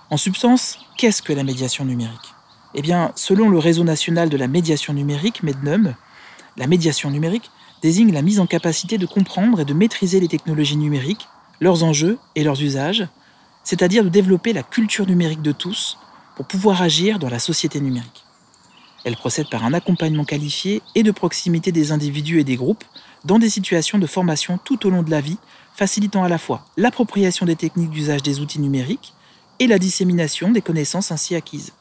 En substance, qu'est-ce que la médiation numérique? Eh bien, selon le réseau national de la médiation numérique, MEDNUM, la médiation numérique désigne la mise en capacité de comprendre et de maîtriser les technologies numériques, leurs enjeux et leurs usages, c'est-à-dire de développer la culture numérique de tous pour pouvoir agir dans la société numérique. Elle procède par un accompagnement qualifié et de proximité des individus et des groupes dans des situations de formation tout au long de la vie, facilitant à la fois l'appropriation des techniques d'usage des outils numériques et la dissémination des connaissances ainsi acquises.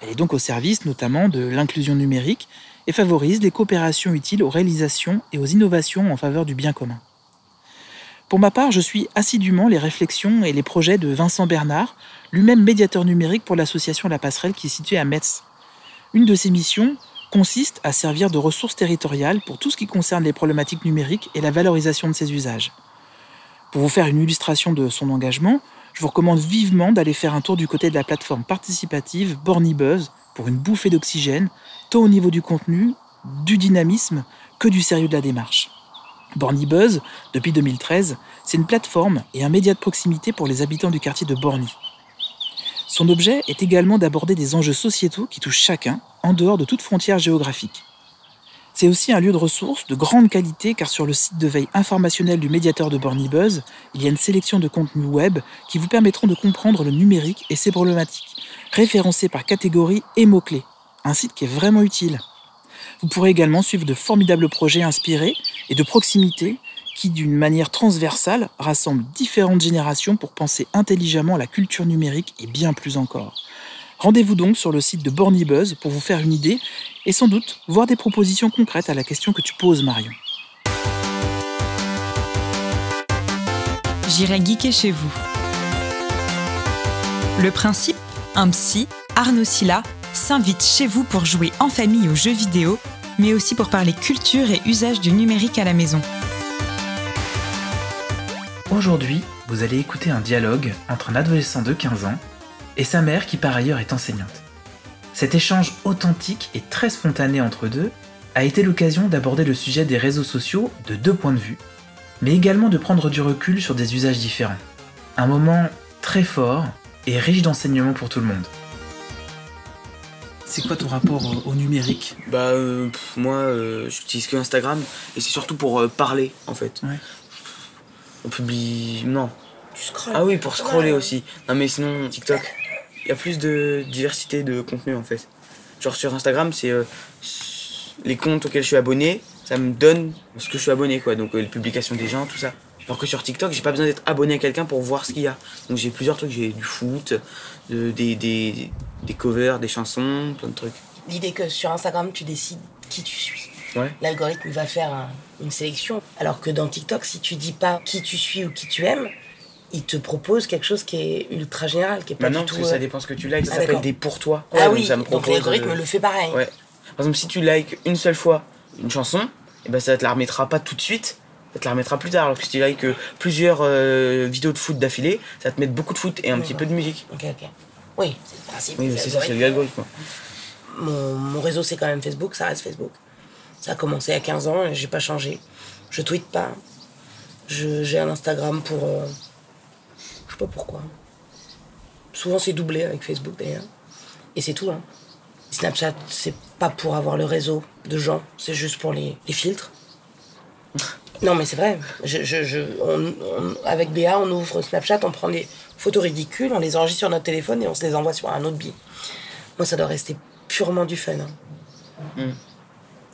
Elle est donc au service notamment de l'inclusion numérique et favorise les coopérations utiles aux réalisations et aux innovations en faveur du bien commun. Pour ma part, je suis assidûment les réflexions et les projets de Vincent Bernard, lui-même médiateur numérique pour l'association La Passerelle qui est située à Metz. Une de ses missions consiste à servir de ressource territoriale pour tout ce qui concerne les problématiques numériques et la valorisation de ses usages. Pour vous faire une illustration de son engagement, je vous recommande vivement d'aller faire un tour du côté de la plateforme participative Bornibuzz pour une bouffée d'oxygène, tant au niveau du contenu, du dynamisme que du sérieux de la démarche. Borny Buzz, depuis 2013, c'est une plateforme et un média de proximité pour les habitants du quartier de Borny. Son objet est également d'aborder des enjeux sociétaux qui touchent chacun, en dehors de toute frontière géographique. C'est aussi un lieu de ressources de grande qualité car sur le site de veille informationnel du médiateur de Borny Buzz, il y a une sélection de contenus web qui vous permettront de comprendre le numérique et ses problématiques, référencés par catégorie et mots-clés. Un site qui est vraiment utile. Vous pourrez également suivre de formidables projets inspirés et de proximité qui, d'une manière transversale, rassemblent différentes générations pour penser intelligemment la culture numérique et bien plus encore. Rendez-vous donc sur le site de Bornibuzz pour vous faire une idée et sans doute voir des propositions concrètes à la question que tu poses, Marion. J'irai geeker chez vous. Le principe, un psy, Arnaud Silla, s'invite chez vous pour jouer en famille aux jeux vidéo, mais aussi pour parler culture et usage du numérique à la maison. Aujourd'hui, vous allez écouter un dialogue entre un adolescent de 15 ans et sa mère qui par ailleurs est enseignante. Cet échange authentique et très spontané entre deux a été l'occasion d'aborder le sujet des réseaux sociaux de deux points de vue, mais également de prendre du recul sur des usages différents. Un moment très fort et riche d'enseignements pour tout le monde. C'est quoi ton rapport au- au numérique? Bah euh, pff, moi euh, j'utilise que Instagram et c'est surtout pour euh, parler en fait. Ouais. On publie non. Tu scrolles. Ah oui pour scroller Ouais. aussi. Non mais sinon TikTok, il y a plus de diversité de contenu en fait. Genre sur Instagram c'est euh, les comptes auxquels je suis abonné, ça me donne ce que je suis abonné quoi. Donc euh, les publications des gens tout ça. Alors que sur TikTok j'ai pas besoin d'être abonné à quelqu'un pour voir ce qu'il y a. Donc j'ai plusieurs trucs, j'ai du foot, de- des, des, des covers, des chansons, plein de trucs. L'idée que sur Instagram, tu décides qui tu suis. Ouais. L'algorithme va faire un- une sélection. Alors que dans TikTok, si tu dis pas qui tu suis ou qui tu aimes, il te propose quelque chose qui est ultra général, qui est pas Maintenant, du tout. parce que ça euh, dépend ce que tu likes, ça Ah, s'appelle des pour toi. Ah donc oui, ça me donc l'algorithme euh, le fait pareil. Ouais. Par exemple, si tu likes une seule fois une chanson, et ben ça te la remettra pas tout de suite, ça te la remettra plus tard. Alors que si tu likes euh, plusieurs euh, vidéos de foot d'affilée, ça va te mettre beaucoup de foot et un petit peu de musique. Ok, ok. Oui, c'est le principe. Oui, c'est ça, c'est algorithme. l'algorithme. Mon, mon réseau, c'est quand même Facebook, ça reste Facebook. Ça a commencé à 15 ans et j'ai pas changé. Je tweete pas. J'ai un Instagram pour. euh, je sais pas pourquoi. Souvent, c'est doublé avec Facebook d'ailleurs. Et c'est tout. Hein. Snapchat, c'est pas pour avoir le réseau de gens, c'est juste pour les, les filtres. Non, mais c'est vrai. Je, je, je- on- on- avec Béa, on ouvre Snapchat, on prend les photos ridicules, on les enregistre sur notre téléphone et on se les envoie sur un autre billet. Moi, ça doit rester purement du fun. hein. Mm.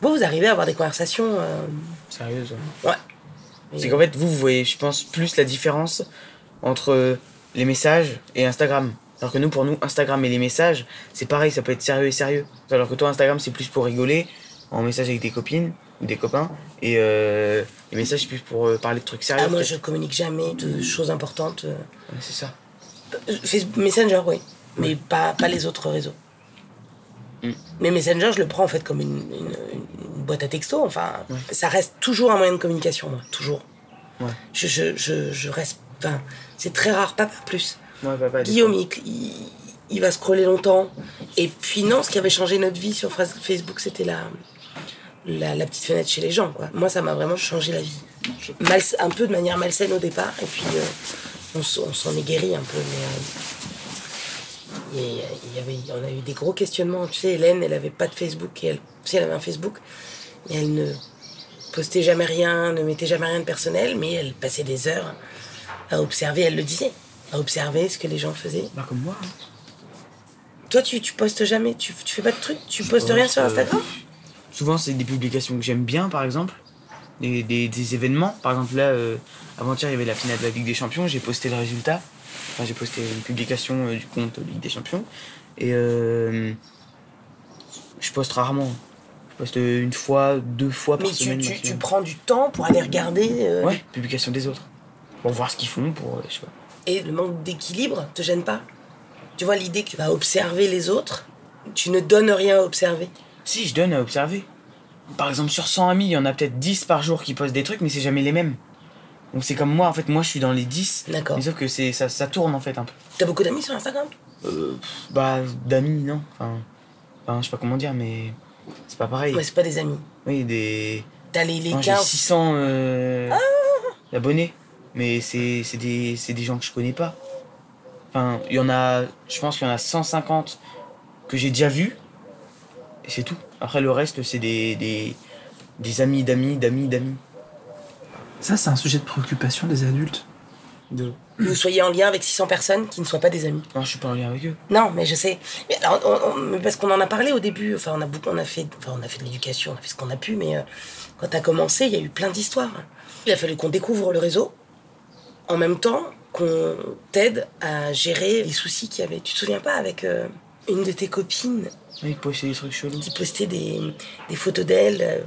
Vous, vous arrivez à avoir des conversations. euh, Sérieuse. Ouais. C'est qu'en fait, vous, vous voyez, je pense, plus la différence entre les messages et Instagram. Alors que nous, pour nous, Instagram et les messages, c'est pareil, ça peut être sérieux et sérieux. Alors que toi, Instagram, c'est plus pour rigoler, en message avec des copines ou des copains. Et euh, les messages, c'est plus pour euh, parler de trucs sérieux. Ah, moi, je communique jamais de choses importantes. euh. Ouais, c'est ça. Facebook, Messenger, oui. Mais pas, pas les autres réseaux. Mm. Mais Messenger, je le prends en fait comme une, une- une boîte à texto. Enfin, ça reste toujours un moyen de communication, moi. Toujours. Ouais. Je, je, je, je reste. Enfin, c'est très rare, pas pas plus. Ouais, papa, des Guillaume, fois. il, il, il va scroller longtemps. Et puis, non, ce qui avait changé notre vie sur Facebook, c'était la, la, la petite fenêtre chez les gens. Quoi. Moi, ça m'a vraiment changé la vie. Mal, un peu de manière malsaine au départ. Et puis, euh, on, s'en est guéri un peu. Mais, euh, il y avait, on a eu des gros questionnements. Tu sais, Hélène, elle avait pas de Facebook. Et elle, si elle avait un Facebook, elle ne postait jamais rien, ne mettait jamais rien de personnel. Mais elle passait des heures à observer, elle le disait, à observer ce que les gens faisaient. Bah, comme moi. hein. Toi, tu, tu postes jamais, tu, tu fais pas de trucs, tu postes rien sur euh, Instagram Souvent, c'est des publications que j'aime bien, par exemple. Des, des, des événements. Par exemple, là, euh, avant-hier, il y avait la finale de la Ligue des Champions. J'ai posté le résultat. Enfin, j'ai posté une publication euh, du compte Ligue des Champions. Et euh, je poste rarement. Je poste une fois, deux fois par Mais semaine. tu, tu prends du temps pour aller regarder. Ouais, publication des autres. Pour voir ce qu'ils font, pour. je sais pas. Et le manque d'équilibre te gêne pas? Tu vois l'idée que tu vas observer les autres, tu ne donnes rien à observer. Si, je donne à observer. Par exemple, sur 100 amis, il y en a peut-être 10 par jour qui postent des trucs, mais c'est jamais les mêmes. Donc c'est comme moi, en fait, moi je suis dans les 10. D'accord. Mais sauf que c'est, ça, ça tourne en fait un peu. T'as beaucoup d'amis sur Instagram? Euh, pff, bah, d'amis, non. Enfin, enfin, je sais pas comment dire, mais c'est pas pareil. Ouais, c'est pas des amis. Oui, des. T'as les, les Enfin, j'ai 15. 600 euh, abonnés, mais c'est, c'est, des, c'est des gens que je connais pas. Enfin, il y en a. Je pense qu'il y en a 150 que j'ai déjà vus, et c'est tout. Après, le reste, c'est des, des, des amis d'amis, d'amis, d'amis. Ça, c'est un sujet de préoccupation des adultes. De... Que vous soyez en lien avec 600 personnes qui ne soient pas des amis. Non, je suis pas en lien avec eux. Non, mais je sais. Mais alors, on- on- mais parce qu'on en a parlé au début. Enfin, on a beaucoup, on a fait, enfin, on a fait de l'éducation, on a fait ce qu'on a pu. Mais euh, quand t'as commencé, il y a eu plein d'histoires. Il a fallu qu'on découvre le réseau, en même temps qu'on t'aide à gérer les soucis qu'il y avait. Tu te souviens pas avec euh, une de tes copines Oui, poster des trucs chelous. qui postait des, des photos d'elle euh,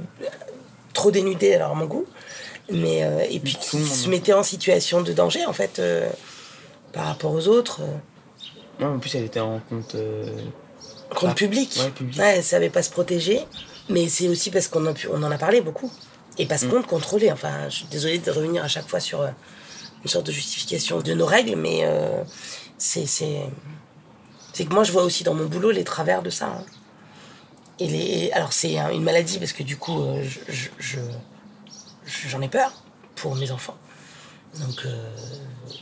trop dénudées, alors à mon goût, mais euh, et puis qui se mettait en situation de danger en fait euh, par rapport aux autres. Non, en plus, elle était en compte. compte public. Ouais, public. Ouais, elle savait pas se protéger, mais c'est aussi parce qu'on a pu- on en a parlé beaucoup. Et Mm. parce qu'on te contrôlait. Enfin, je suis désolée de revenir à chaque fois sur, une sorte de justification de nos règles, mais c'est que moi je vois aussi dans mon boulot les travers de ça. hein. Et les alors c'est un- une maladie parce que du coup euh, je- je- je je- j'en ai peur pour mes enfants. Donc, euh,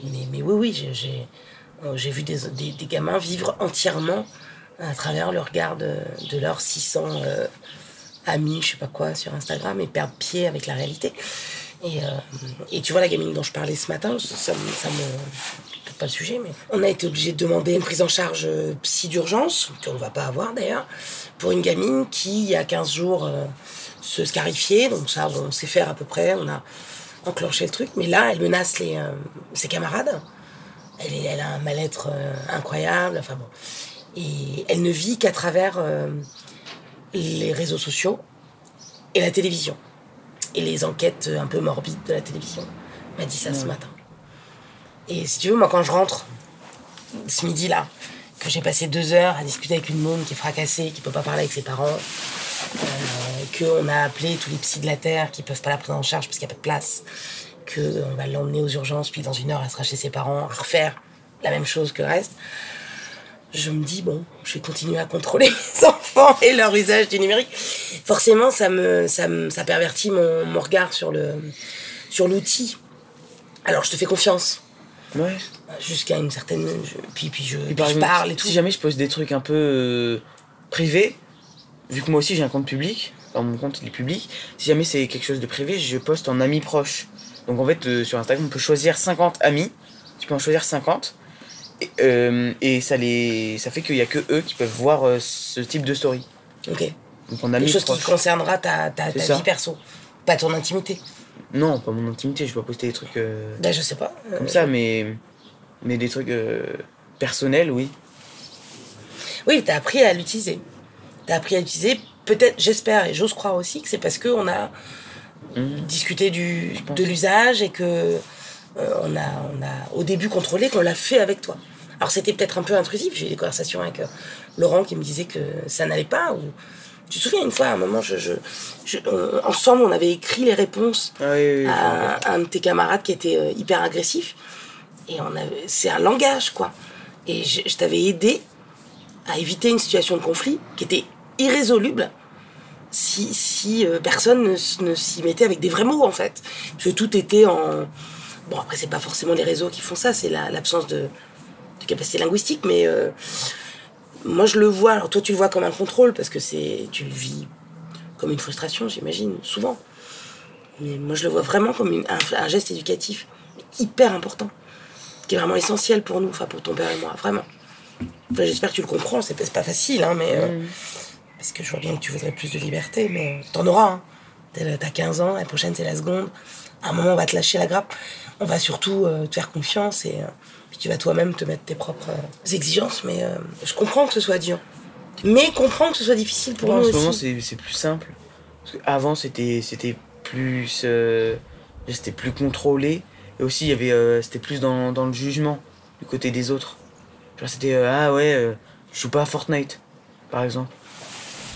mais, mais oui, oui, j'ai- euh, vu des, des, gamins vivre entièrement à travers le regard de, de leurs 600 euh, amis, je sais pas quoi, sur Instagram et perdre pied avec la réalité. Et, et tu vois, la gamine dont je parlais ce matin, ça, ça me. Pas le sujet, mais. On a été obligé de demander une prise en charge euh, psy d'urgence, qu'on ne va pas avoir d'ailleurs, pour une gamine qui, il y a 15 jours, euh, se scarifiait. Donc, ça, on sait faire à peu près, on a enclenché le truc. Mais là, elle menace les, euh, ses camarades. Elle, est- elle a un mal-être euh, incroyable. Enfin bon. Et elle ne vit qu'à travers euh, les réseaux sociaux et la télévision. Et les enquêtes un peu morbides de la télévision. Elle m'a dit ça ce matin. Et si tu veux, moi, quand je rentre ce midi-là, que j'ai passé deux heures à discuter avec une môme qui est fracassée, qui peut pas parler avec ses parents, euh, qu'on a appelé tous les psys de la Terre qui peuvent pas la prendre en charge parce qu'il n'y a pas de place, qu'on va l'emmener aux urgences, puis dans une heure, elle sera chez ses parents, à refaire la même chose que le reste. Je me dis, bon, je vais continuer à contrôler mes enfants et leur usage du numérique. Forcément, ça me, ça ça pervertit mon, mon regard sur le, sur l'outil. Alors, je te fais confiance. Ouais. Jusqu'à une certaine. je- puis, puis je, puis parle et tout. Si jamais je pose des trucs un peu euh, privés, vu que moi aussi j'ai un compte public, alors mon compte il est public, si jamais c'est quelque chose de privé, je poste en amis proches. Donc en fait, euh, sur Instagram, on peut choisir 50 amis, tu peux en choisir 50, et, euh, et ça, les, ça fait qu'il n'y a que eux qui peuvent voir euh, ce type de story. Ok. Donc en amis Quelque chose qui concernera ta, ta, ta vie perso, pas ton intimité. Non, pas mon intimité, je vais pas poster des trucs euh, Ben, je sais pas. comme Euh, ça, mais, mais des trucs euh, personnels, oui. Oui, t'as appris à l'utiliser. T'as appris à l'utiliser. Peut-être, j'espère et j'ose croire aussi que c'est parce qu'on a Mhm. discuté du, de l'usage et que euh, on, a, on a au début contrôlé qu'on l'a fait avec toi. Alors c'était peut-être un peu intrusif. J'ai eu des conversations avec Laurent qui me disait que ça n'allait pas. Ou... Tu te souviens une fois, à un moment, je, je, je- on- ensemble, on avait écrit les réponses Ah oui, oui, à un de tes camarades qui était euh, hyper agressif. Et on avait, c'est un langage, quoi. Et je, je t'avais aidé à éviter une situation de conflit qui était irrésoluble si, si euh, personne ne, s'y mettait avec des vrais mots, en fait. Parce que tout était en. Bon, après, c'est pas forcément les réseaux qui font ça, c'est la- l'absence de, de capacité linguistique, mais euh, moi, je le vois. Alors, toi, tu le vois comme un contrôle parce que c'est, tu le vis comme une frustration, j'imagine, souvent. Mais moi, je le vois vraiment comme une- un, un geste éducatif hyper important, qui est vraiment essentiel pour nous, enfin pour ton père et moi, vraiment. Enfin, J'espère que tu le comprends, c'est pas- facile, hein, mais. euh, parce que je vois bien que tu voudrais plus de liberté, mais t'en auras. Hein. T'as t'as 15 ans, la prochaine c'est la seconde. À un moment, on va te lâcher la grappe. On va surtout euh, te faire confiance et euh, puis tu vas toi-même te mettre tes propres euh, exigences. Mais euh, je comprends que ce soit dur. Mais comprends que ce soit difficile pour Moi, en nous ce moment, aussi. c'est c'est plus simple. Parce que avant, c'était plus. euh, c'était plus contrôlé. Et aussi, il y avait, euh, c'était plus dans, dans le jugement du côté des autres. Genre, c'était Ah ouais, je joue pas à Fortnite, par exemple.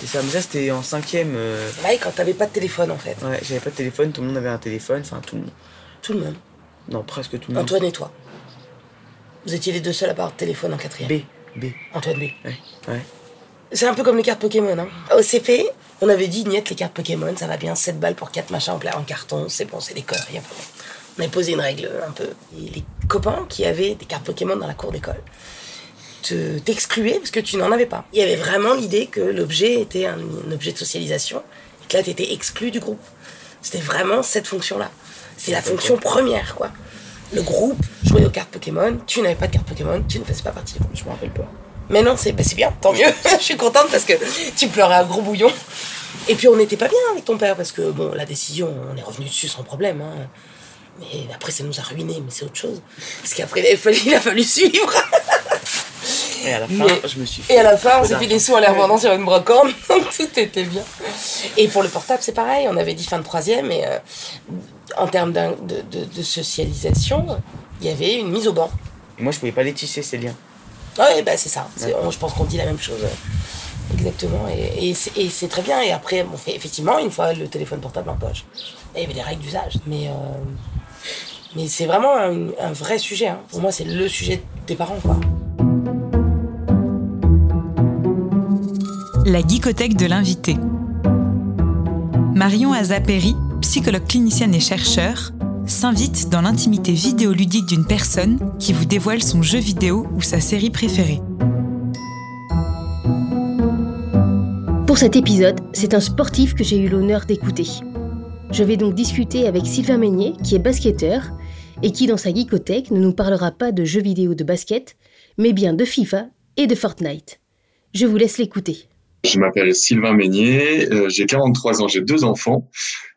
C'était ça. Mais ça, c'était en cinquième. Ouais, quand t'avais pas de téléphone en fait. Ouais, j'avais pas de téléphone, tout le monde avait un téléphone. Enfin, tout le monde. Tout le monde. Non, presque tout le monde. Antoine et toi. Vous étiez les deux seuls à de téléphone en quatrième. B. B. Antoine B. Ouais. Ouais. C'est un peu comme les cartes Pokémon. Hein. Au CP, on avait dit, Niette, les cartes Pokémon, ça va bien, 7 balles pour 4 machins en, en carton, c'est bon, c'est des conneries. On avait posé une règle un peu. Et les copains qui avaient des cartes Pokémon dans la cour d'école te- t'excluaient parce que tu n'en avais pas. Il y avait vraiment l'idée que l'objet était un, un objet de socialisation et que là, tu étais exclu du groupe. C'était vraiment cette fonction-là. C'est la fonction première, quoi. Le groupe jouait aux cartes Pokémon, tu n'avais pas de cartes Pokémon, tu ne faisais pas partie du groupe. Je me rappelle pas. Mais non, c'est bah, bien, tant mieux. je suis contente parce que tu pleurais un gros bouillon. Et puis on n'était pas bien avec ton père parce que, bon, la décision, on est revenu dessus sans problème. hein. Mais après, ça nous a ruinés, mais c'est autre chose. Parce qu'après, il a fallu suivre. Et à la fin, Mais- je me suis Et à la fin, on s'est fait des sous en les revendant sur une brocante, tout était bien. Et pour le portable, c'est pareil, on avait dit fin de troisième, et euh, en termes de, de- de socialisation, il y avait une mise au banc. Moi, je pouvais pas les tisser, ces liens. Ouais, bah c'est ça. On- je pense qu'on dit la même chose. euh, Exactement. Et, et c'est- très bien. Et après, on fait effectivement, une fois le téléphone portable en poche, il y avait des règles d'usage. Mais, euh, Mais c'est vraiment un, un vrai sujet. hein. Pour moi, c'est le sujet des parents, quoi. La geekothèque de l'invité. Marion Azaperi, psychologue clinicienne et chercheur, s'invite dans l'intimité vidéoludique d'une personne qui vous dévoile son jeu vidéo ou sa série préférée. Pour cet épisode, c'est un sportif que j'ai eu l'honneur d'écouter. Je vais donc discuter avec Sylvain Meignet, qui est basketteur, et qui dans sa geekothèque ne nous parlera pas de jeux vidéo de basket, mais bien de FIFA et de Fortnite. Je vous laisse l'écouter. Je m'appelle Sylvain Meignet, euh, j'ai 43 ans, j'ai deux enfants.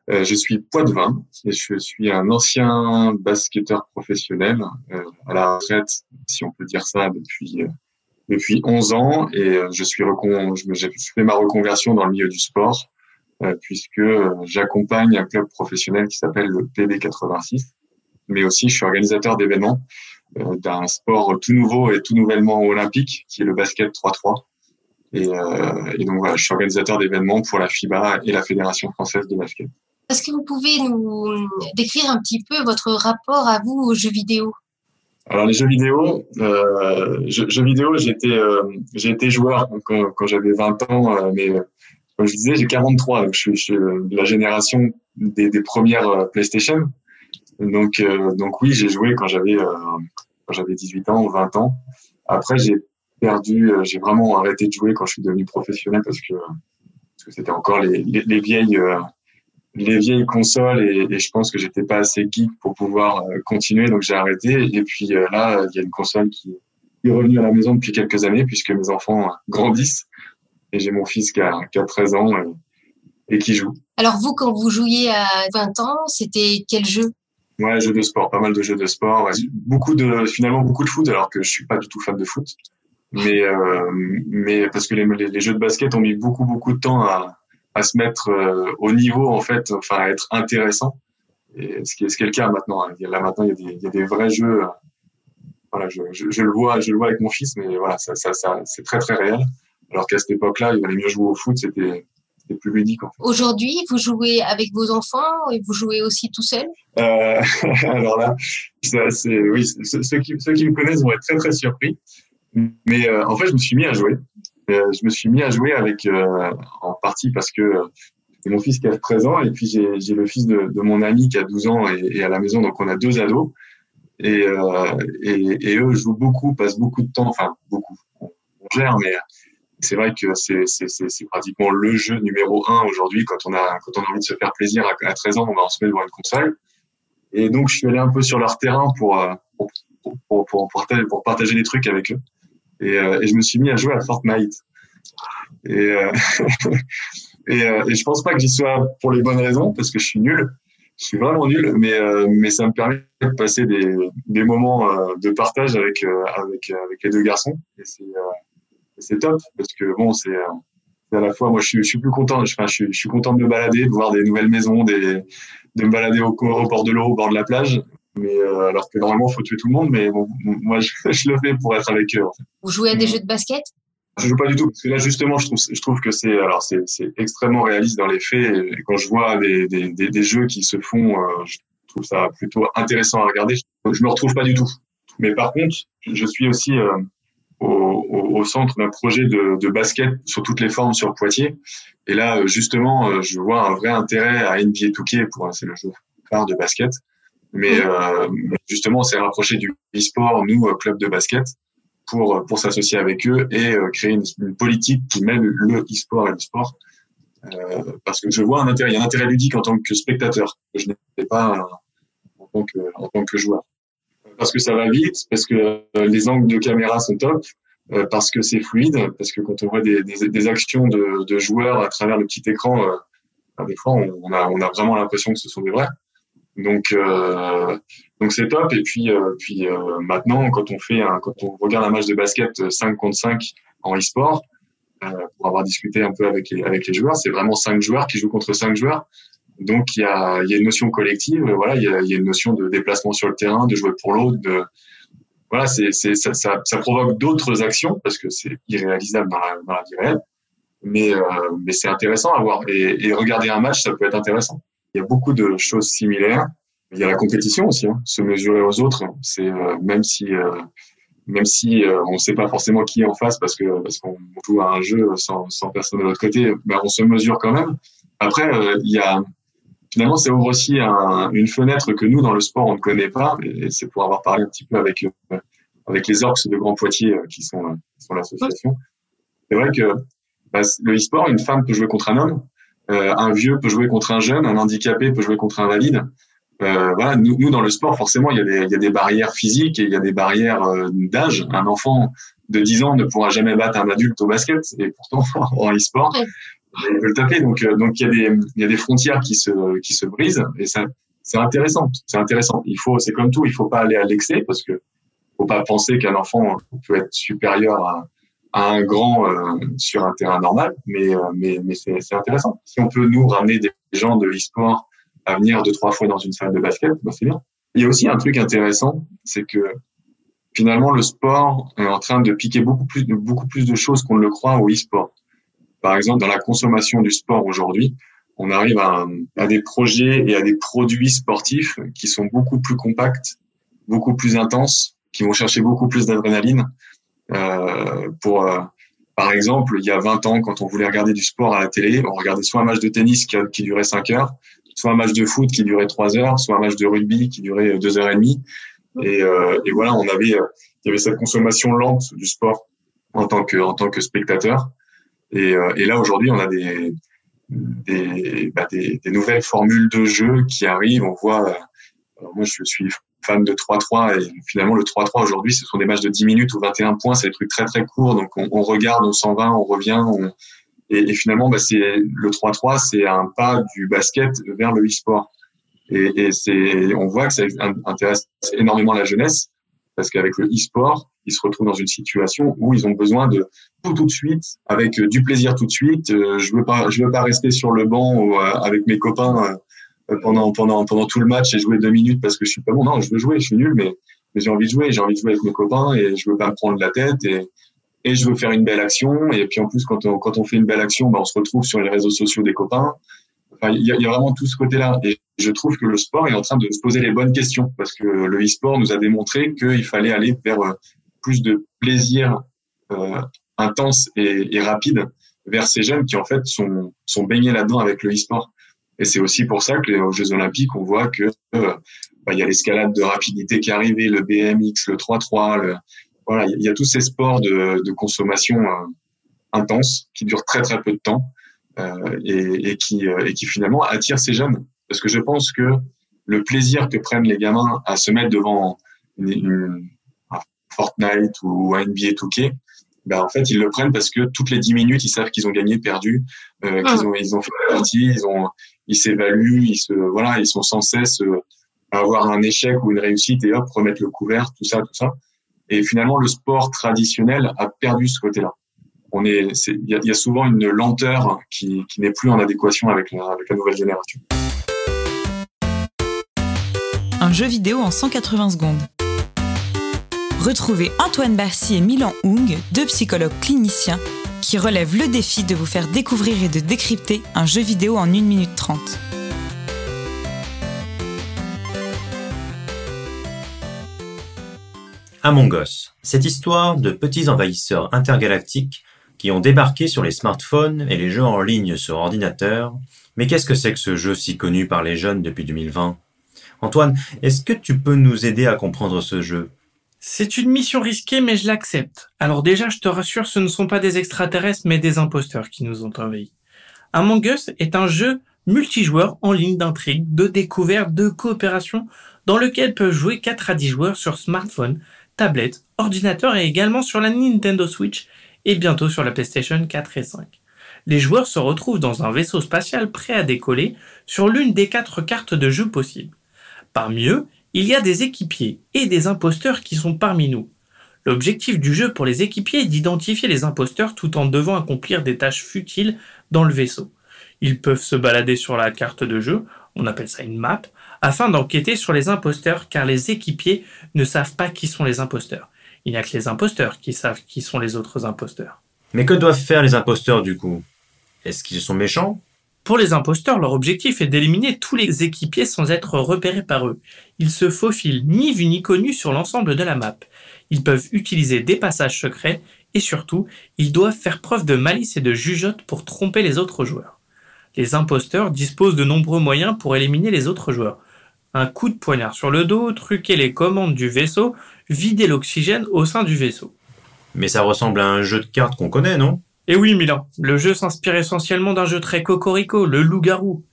Euh, je suis poitevin et je suis un ancien basketteur professionnel euh, à la retraite, si on peut dire ça, depuis euh, depuis 11 ans. Et euh, je suis recon j'ai fait ma reconversion dans le milieu du sport euh, puisque j'accompagne un club professionnel qui s'appelle le PB86 mais aussi je suis organisateur d'événements d'un sport tout nouveau et tout nouvellement olympique qui est le basket 3-3 et, euh, et donc voilà, je suis organisateur d'événements pour la FIBA et la Fédération française de basket. Est-ce que vous pouvez nous décrire un petit peu votre rapport à vous aux jeux vidéo? Alors les jeux vidéo, euh, jeux, jeux vidéo, j'étais euh, j'ai été joueur quand, quand j'avais 20 ans, euh, mais euh, comme je disais, j'ai 43, donc je suis, je suis de la génération des, des premières euh, PlayStation. Donc euh, donc oui, j'ai joué quand j'avais euh, quand j'avais 18 ans ou 20 ans. Après j'ai perdu, euh, j'ai vraiment arrêté de jouer quand je suis devenu professionnel parce que c'était encore les, les, les vieilles euh, les vieilles consoles et, et je pense que j'étais pas assez geek pour pouvoir euh, continuer donc j'ai arrêté et puis euh, là il y a une console qui est revenue à la maison depuis quelques années puisque mes enfants grandissent et j'ai mon fils qui a, qui a 13 ans et qui joue. Alors vous, quand vous jouiez à 20 ans, c'était quel jeu? Ouais, jeux de sport, pas mal de jeux de sport, beaucoup de finalement beaucoup de foot alors que je suis pas du tout fan de foot. Mais euh, mais parce que les, les, les jeux de basket ont mis beaucoup beaucoup de temps à à se mettre euh, au niveau en fait, enfin à être intéressant. Et ce qui est ce qui est le cas maintenant. hein. Là maintenant il y a des il y a des vrais jeux. euh, Voilà, je, je, je le vois, je le vois avec mon fils, mais voilà, ça ça ça c'est très très réel. Alors qu'à cette époque-là, il valait mieux jouer au foot, c'était c'était plus ludique en fait. Aujourd'hui, vous jouez avec vos enfants et vous jouez aussi tout seul? Euh, alors là, ça, c'est oui, ceux qui ceux qui me connaissent vont être très très surpris. Mais euh, en fait, je me suis mis à jouer. Euh, je me suis mis à jouer avec euh, en partie parce que euh, c'est mon fils qui a 13 ans et puis j'ai le fils de, de mon ami qui a 12 ans et, et à la maison donc on a deux ados et, euh, et et eux jouent beaucoup, passent beaucoup de temps, enfin beaucoup. On, gère, mais c'est vrai que c'est pratiquement le jeu numéro un aujourd'hui quand on a quand on a envie de se faire plaisir à, à 13 ans, on va en se mettre devant une console. Et donc, je suis allé un peu sur leur terrain pour, euh, pour, pour, pour, pour partager des trucs avec eux. Et, euh, et je me suis mis à jouer à Fortnite. Et, euh, et, euh, et je pense pas que j'y sois pour les bonnes raisons, parce que je suis nul. Je suis vraiment nul, mais, euh, mais ça me permet de passer des, des moments euh, de partage avec, euh, avec, avec les deux garçons. Et c'est top, parce que bon, c'est c'est à la fois, moi, je suis, je suis plus content. Enfin, je, suis, je suis content de me balader, de voir des nouvelles maisons, des, de me balader au, au bord de l'eau, au bord de la plage. Mais euh, alors que normalement, faut tuer tout le monde, mais bon, moi, je, je le fais pour être avec eux. en fait. Vous jouez à des jeux de basket? Je joue pas du tout parce que là, justement, je trouve, je trouve que c'est, alors, c'est, extrêmement réaliste dans les faits. Et quand je vois des, des, des, des jeux qui se font, euh, je trouve ça plutôt intéressant à regarder. Je me retrouve pas du tout. Mais par contre, je suis aussi euh, au, centre d'un projet de, de basket sur toutes les formes sur Poitiers. Et là, euh, justement, je vois un vrai intérêt à NBA 2K pour c'est le jeu phare de basket. Mais euh, mais justement, on s'est rapproché du e-sport, nous, euh, club de basket, pour pour s'associer avec eux et euh, créer une, une politique qui mêle le e-sport et le sport. Euh, parce que je vois un intérêt, il y a un intérêt ludique en tant que spectateur que je n'ai pas euh, en tant que en tant que joueur. Parce que ça va vite, parce que euh, les angles de caméra sont top, euh, parce que c'est fluide, parce que quand on voit des, des, des actions de, de joueurs à travers le petit écran, euh, ben, des fois on, on a on a vraiment l'impression que ce sont des vrais. Donc euh, donc c'est top et puis euh, puis euh, maintenant quand on fait un, quand on regarde un match de basket 5 contre 5 en e-sport euh, pour avoir discuté un peu avec les avec les joueurs, c'est vraiment cinq joueurs qui jouent contre cinq joueurs. Donc il y a y a une notion collective, voilà, il y a y a une notion de déplacement sur le terrain, de jouer pour l'autre, de voilà, c'est ça, ça ça provoque d'autres actions parce que c'est irréalisable dans la dans la vie réelle. Mais euh, mais c'est intéressant à voir et, et regarder un match, ça peut être intéressant. Il y a beaucoup de choses similaires Il y a la compétition aussi, hein. se mesurer aux autres. C'est même si même si on ne sait pas forcément qui est en face parce que parce qu'on joue à un jeu sans, personne de l'autre côté, ben on se mesure quand même. Après, finalement, ça ouvre aussi un, une fenêtre que nous, dans le sport, on ne connaît pas. C'est pour avoir parlé un petit peu avec, euh, avec les orques de Grand Poitiers, euh, qui sont, qui l'association. C'est vrai que bah, le e-sport, une femme peut jouer contre un homme, euh, un vieux peut jouer contre un jeune, un handicapé peut jouer contre un valide. Euh, voilà, nous, nous, dans le sport, forcément, il y, a des, il y a des barrières physiques et il y a des barrières d'âge. Un enfant de 10 ans ne pourra jamais battre un adulte au basket, et pourtant, en e-sport, ils veulent taper. Donc, euh, donc il y a des, il y a des frontières qui se, qui se brisent et ça, c'est intéressant. C'est intéressant. Il faut, c'est comme tout, il faut pas aller à l'excès parce que faut pas penser qu'un enfant peut être supérieur à, un grand euh, sur un terrain normal, mais, euh, mais, mais c'est, intéressant. Si on peut nous ramener des gens de l'e-sport à venir deux, trois fois dans une salle de basket, bah c'est bien. Il y a aussi un truc intéressant, c'est que finalement, le sport est en train de piquer beaucoup plus, beaucoup plus de choses qu'on ne le croit au e-sport. Par exemple, dans la consommation du sport aujourd'hui, on arrive à, à, des projets et à des produits sportifs qui sont beaucoup plus compacts, beaucoup plus intenses, qui vont chercher beaucoup plus d'adrénaline. Euh, pour, euh, par exemple, il y a 20 ans, quand on voulait regarder du sport à la télé, on regardait soit un match de tennis qui, durait 5 heures, soit un match de foot qui durait 3 heures, soit un match de rugby qui durait 2 heures et demie. Et, euh, et voilà, on avait, il y avait cette consommation lente du sport en tant que, en tant que spectateur. Et, euh, et là, aujourd'hui, on a des, des, bah, des, des, nouvelles formules de jeu qui arrivent. On voit, euh, moi, je suis fan de 3-3 et finalement, le 3-3 aujourd'hui, ce sont des matchs de 10 minutes ou 21 points. C'est des trucs très, très courts. Donc, on, regarde, on s'en va, on revient. On... Et, finalement, bah, c'est le 3-3, c'est un pas du basket vers le e-sport. Et, c'est, on voit que ça intéresse énormément la jeunesse parce qu'avec le e-sport, ils se retrouvent dans une situation où ils ont besoin de tout tout de suite, avec euh, du plaisir tout de suite. Euh, je veux pas, je veux pas rester sur le banc euh, avec mes copains pendant pendant pendant tout le match et jouer deux minutes parce que je suis pas bon. Non, je veux jouer, je suis nul, mais, mais j'ai envie de jouer. J'ai envie de jouer avec mes copains et je veux pas me prendre la tête et et je veux faire une belle action. Et puis en plus, quand on, quand on fait une belle action, ben, on se retrouve sur les réseaux sociaux des copains. Enfin, il y, a, y a vraiment tout ce côté-là. Et je trouve que le sport est en train de se poser les bonnes questions parce que le e-sport nous a démontré qu'il fallait aller vers euh, plus de plaisir euh, intense et, et, rapide vers ces jeunes qui en fait sont, sont baignés là-dedans avec le e-sport. Et c'est aussi pour ça que aux Jeux Olympiques, on voit que euh, bah, il y a l'escalade de rapidité qui est arrivée, le BMX, le 3-3, le, voilà, il y a tous ces sports de, de consommation euh, intense qui durent très très peu de temps euh, et, et, qui, et qui finalement attirent ces jeunes. Parce que je pense que le plaisir que prennent les gamins à se mettre devant une, une, un Fortnite ou un NBA 2K, ben en fait ils le prennent parce que toutes les 10 minutes ils savent qu'ils ont gagné, perdu, euh, qu'ils ont ils ont fait partie, ils ont ils s'évaluent, ils se voilà ils sont sans cesse euh, à avoir un échec ou une réussite et hop remettre le couvert, tout ça tout ça. Et finalement le sport traditionnel a perdu ce côté-là. On est il y a, y a, souvent une lenteur qui, qui n'est plus en adéquation avec la, avec la nouvelle génération un jeu vidéo en 180 secondes. Retrouvez Antoine Barcy et Milan Hung, deux psychologues cliniciens, qui relèvent le défi de vous faire découvrir et de décrypter un jeu vidéo en 1 minute 30. Among Us, cette histoire de petits envahisseurs intergalactiques qui ont débarqué sur les smartphones et les jeux en ligne sur ordinateur. Mais qu'est-ce que c'est que ce jeu si connu par les jeunes depuis 2020 Antoine, est-ce que tu peux nous aider à comprendre ce jeu? C'est une mission risquée, mais je l'accepte. Alors déjà, je te rassure, ce ne sont pas des extraterrestres, mais des imposteurs qui nous ont envahis. Among Us est un jeu multijoueur en ligne d'intrigue, de découverte, de coopération, dans lequel peuvent jouer 4 à 10 joueurs sur smartphone, tablette, ordinateur et également sur la Nintendo Switch et bientôt sur la PlayStation 4 et 5 les joueurs se retrouvent dans un vaisseau spatial prêt à décoller sur l'une des quatre cartes de jeu possibles. Parmi eux, il y a des équipiers et des imposteurs qui sont parmi nous. L'objectif du jeu pour les équipiers est d'identifier les imposteurs tout en devant accomplir des tâches futiles dans le vaisseau. Ils peuvent se balader sur la carte de jeu, on appelle ça une map, afin d'enquêter sur les imposteurs car les équipiers ne savent pas qui sont les imposteurs. Il n'y a que les imposteurs qui savent qui sont les autres imposteurs. Mais que doivent faire les imposteurs du coup? Est-ce qu'ils sont méchants? Pour les imposteurs, leur objectif est d'éliminer tous les équipiers sans être repérés par eux. Ils se faufilent ni vus ni connus sur l'ensemble de la map. Ils peuvent utiliser des passages secrets et surtout, ils doivent faire preuve de malice et de jugeote pour tromper les autres joueurs. Les imposteurs disposent de nombreux moyens pour éliminer les autres joueurs. Un coup de poignard sur le dos, truquer les commandes du vaisseau, vider l'oxygène au sein du vaisseau. Mais ça ressemble à un jeu de cartes qu'on connaît, non? Et oui, Milan, le jeu s'inspire essentiellement d'un jeu très cocorico, le loup-garou.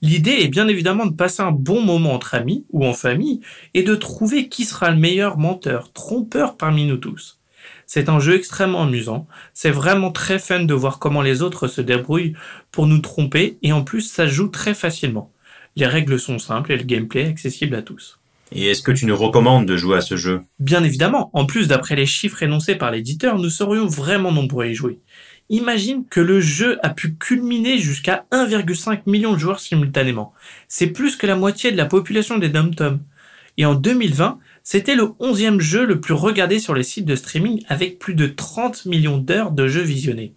L'idée est bien évidemment de passer un bon moment entre amis ou en famille et de trouver qui sera le meilleur menteur, trompeur parmi nous tous. C'est un jeu extrêmement amusant, c'est vraiment très fun de voir comment les autres se débrouillent pour nous tromper et en plus ça joue très facilement. Les règles sont simples et le gameplay est accessible à tous. Et est-ce que tu nous recommandes de jouer à ce jeu? Bien évidemment, en plus d'après les chiffres énoncés par l'éditeur, nous serions vraiment nombreux à y jouer. Imagine que le jeu a pu culminer jusqu'à 1,5 million de joueurs simultanément. C'est plus que la moitié de la population des dom Et en 2020, c'était le 11e jeu le plus regardé sur les sites de streaming avec plus de 30 millions d'heures de jeux visionnés.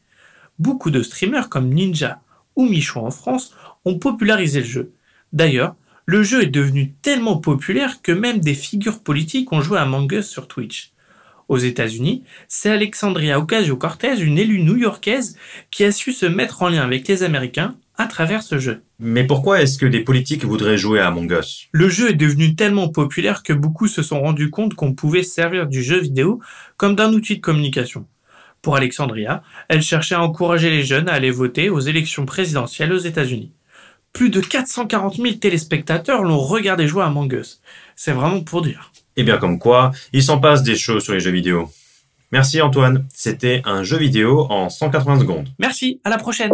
Beaucoup de streamers comme Ninja ou Michou en France ont popularisé le jeu. D'ailleurs, le jeu est devenu tellement populaire que même des figures politiques ont joué à Among Us sur Twitch. Aux États-Unis, c'est Alexandria Ocasio-Cortez, une élue new-yorkaise, qui a su se mettre en lien avec les Américains à travers ce jeu. Mais pourquoi est-ce que des politiques voudraient jouer à Among Us? Le jeu est devenu tellement populaire que beaucoup se sont rendus compte qu'on pouvait servir du jeu vidéo comme d'un outil de communication. Pour Alexandria, elle cherchait à encourager les jeunes à aller voter aux élections présidentielles aux États-Unis. Plus de 440 000 téléspectateurs l'ont regardé jouer à Among Us. C'est vraiment pour dire. Eh bien comme quoi, il s'en passe des choses sur les jeux vidéo. Merci Antoine, c'était un jeu vidéo en 180 secondes. Merci, à la prochaine.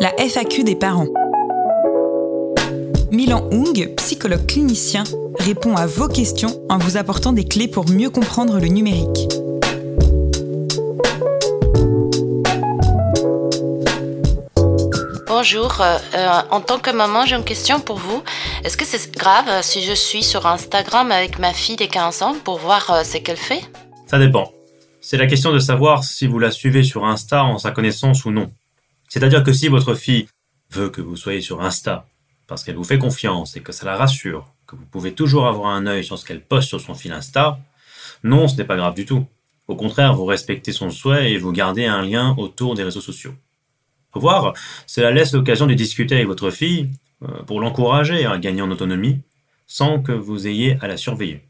La FAQ des parents. Milan Hung, psychologue clinicien, répond à vos questions en vous apportant des clés pour mieux comprendre le numérique. Bonjour, euh, euh, en tant que maman, j'ai une question pour vous. Est-ce que c'est grave euh, si je suis sur Instagram avec ma fille de 15 ans pour voir ce qu'elle fait? Ça dépend. C'est la question de savoir si vous la suivez sur Insta en sa connaissance ou non. C'est-à-dire que si votre fille veut que vous soyez sur Insta parce qu'elle vous fait confiance et que ça la rassure, que vous pouvez toujours avoir un œil sur ce qu'elle poste sur son fil Insta, non, ce n'est pas grave du tout. Au contraire, vous respectez son souhait et vous gardez un lien autour des réseaux sociaux. Voir, cela laisse l'occasion de discuter avec votre fille euh, pour l'encourager à gagner en autonomie sans que vous ayez à la surveiller.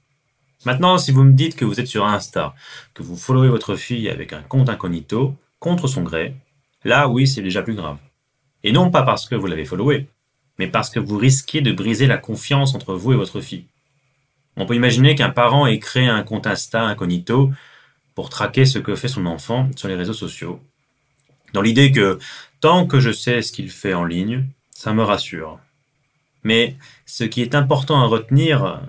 Maintenant, si vous me dites que vous êtes sur Insta, que vous followez votre fille avec un compte incognito, contre son gré, là oui, c'est déjà plus grave. Et non pas parce que vous l'avez followé, mais parce que vous risquez de briser la confiance entre vous et votre fille. On peut imaginer qu'un parent ait créé un compte Insta incognito pour traquer ce que fait son enfant sur les réseaux sociaux, dans l'idée que Tant que je sais ce qu'il fait en ligne, ça me rassure. Mais ce qui est important à retenir,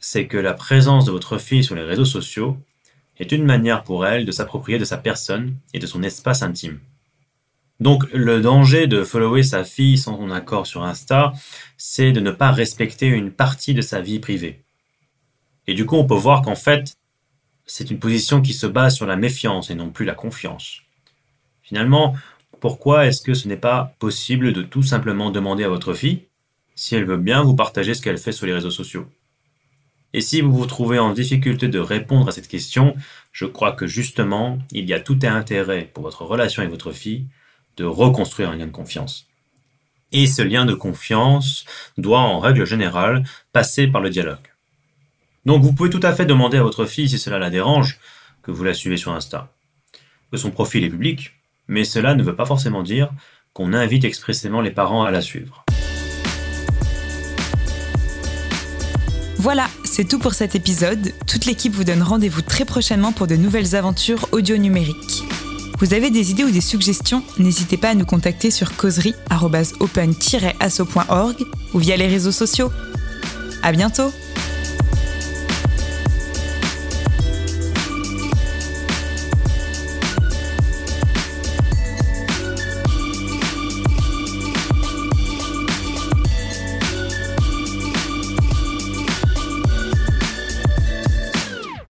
c'est que la présence de votre fille sur les réseaux sociaux est une manière pour elle de s'approprier de sa personne et de son espace intime. Donc le danger de follower sa fille sans son accord sur Insta, c'est de ne pas respecter une partie de sa vie privée. Et du coup, on peut voir qu'en fait, c'est une position qui se base sur la méfiance et non plus la confiance. Finalement, pourquoi est-ce que ce n'est pas possible de tout simplement demander à votre fille si elle veut bien vous partager ce qu'elle fait sur les réseaux sociaux? Et si vous vous trouvez en difficulté de répondre à cette question, je crois que justement, il y a tout intérêt pour votre relation avec votre fille de reconstruire un lien de confiance. Et ce lien de confiance doit, en règle générale, passer par le dialogue. Donc vous pouvez tout à fait demander à votre fille si cela la dérange que vous la suivez sur Insta. Que son profil est public, mais cela ne veut pas forcément dire qu'on invite expressément les parents à la suivre. Voilà, c'est tout pour cet épisode. Toute l'équipe vous donne rendez-vous très prochainement pour de nouvelles aventures audio numériques. Vous avez des idées ou des suggestions N'hésitez pas à nous contacter sur causerie.open-asso.org ou via les réseaux sociaux. À bientôt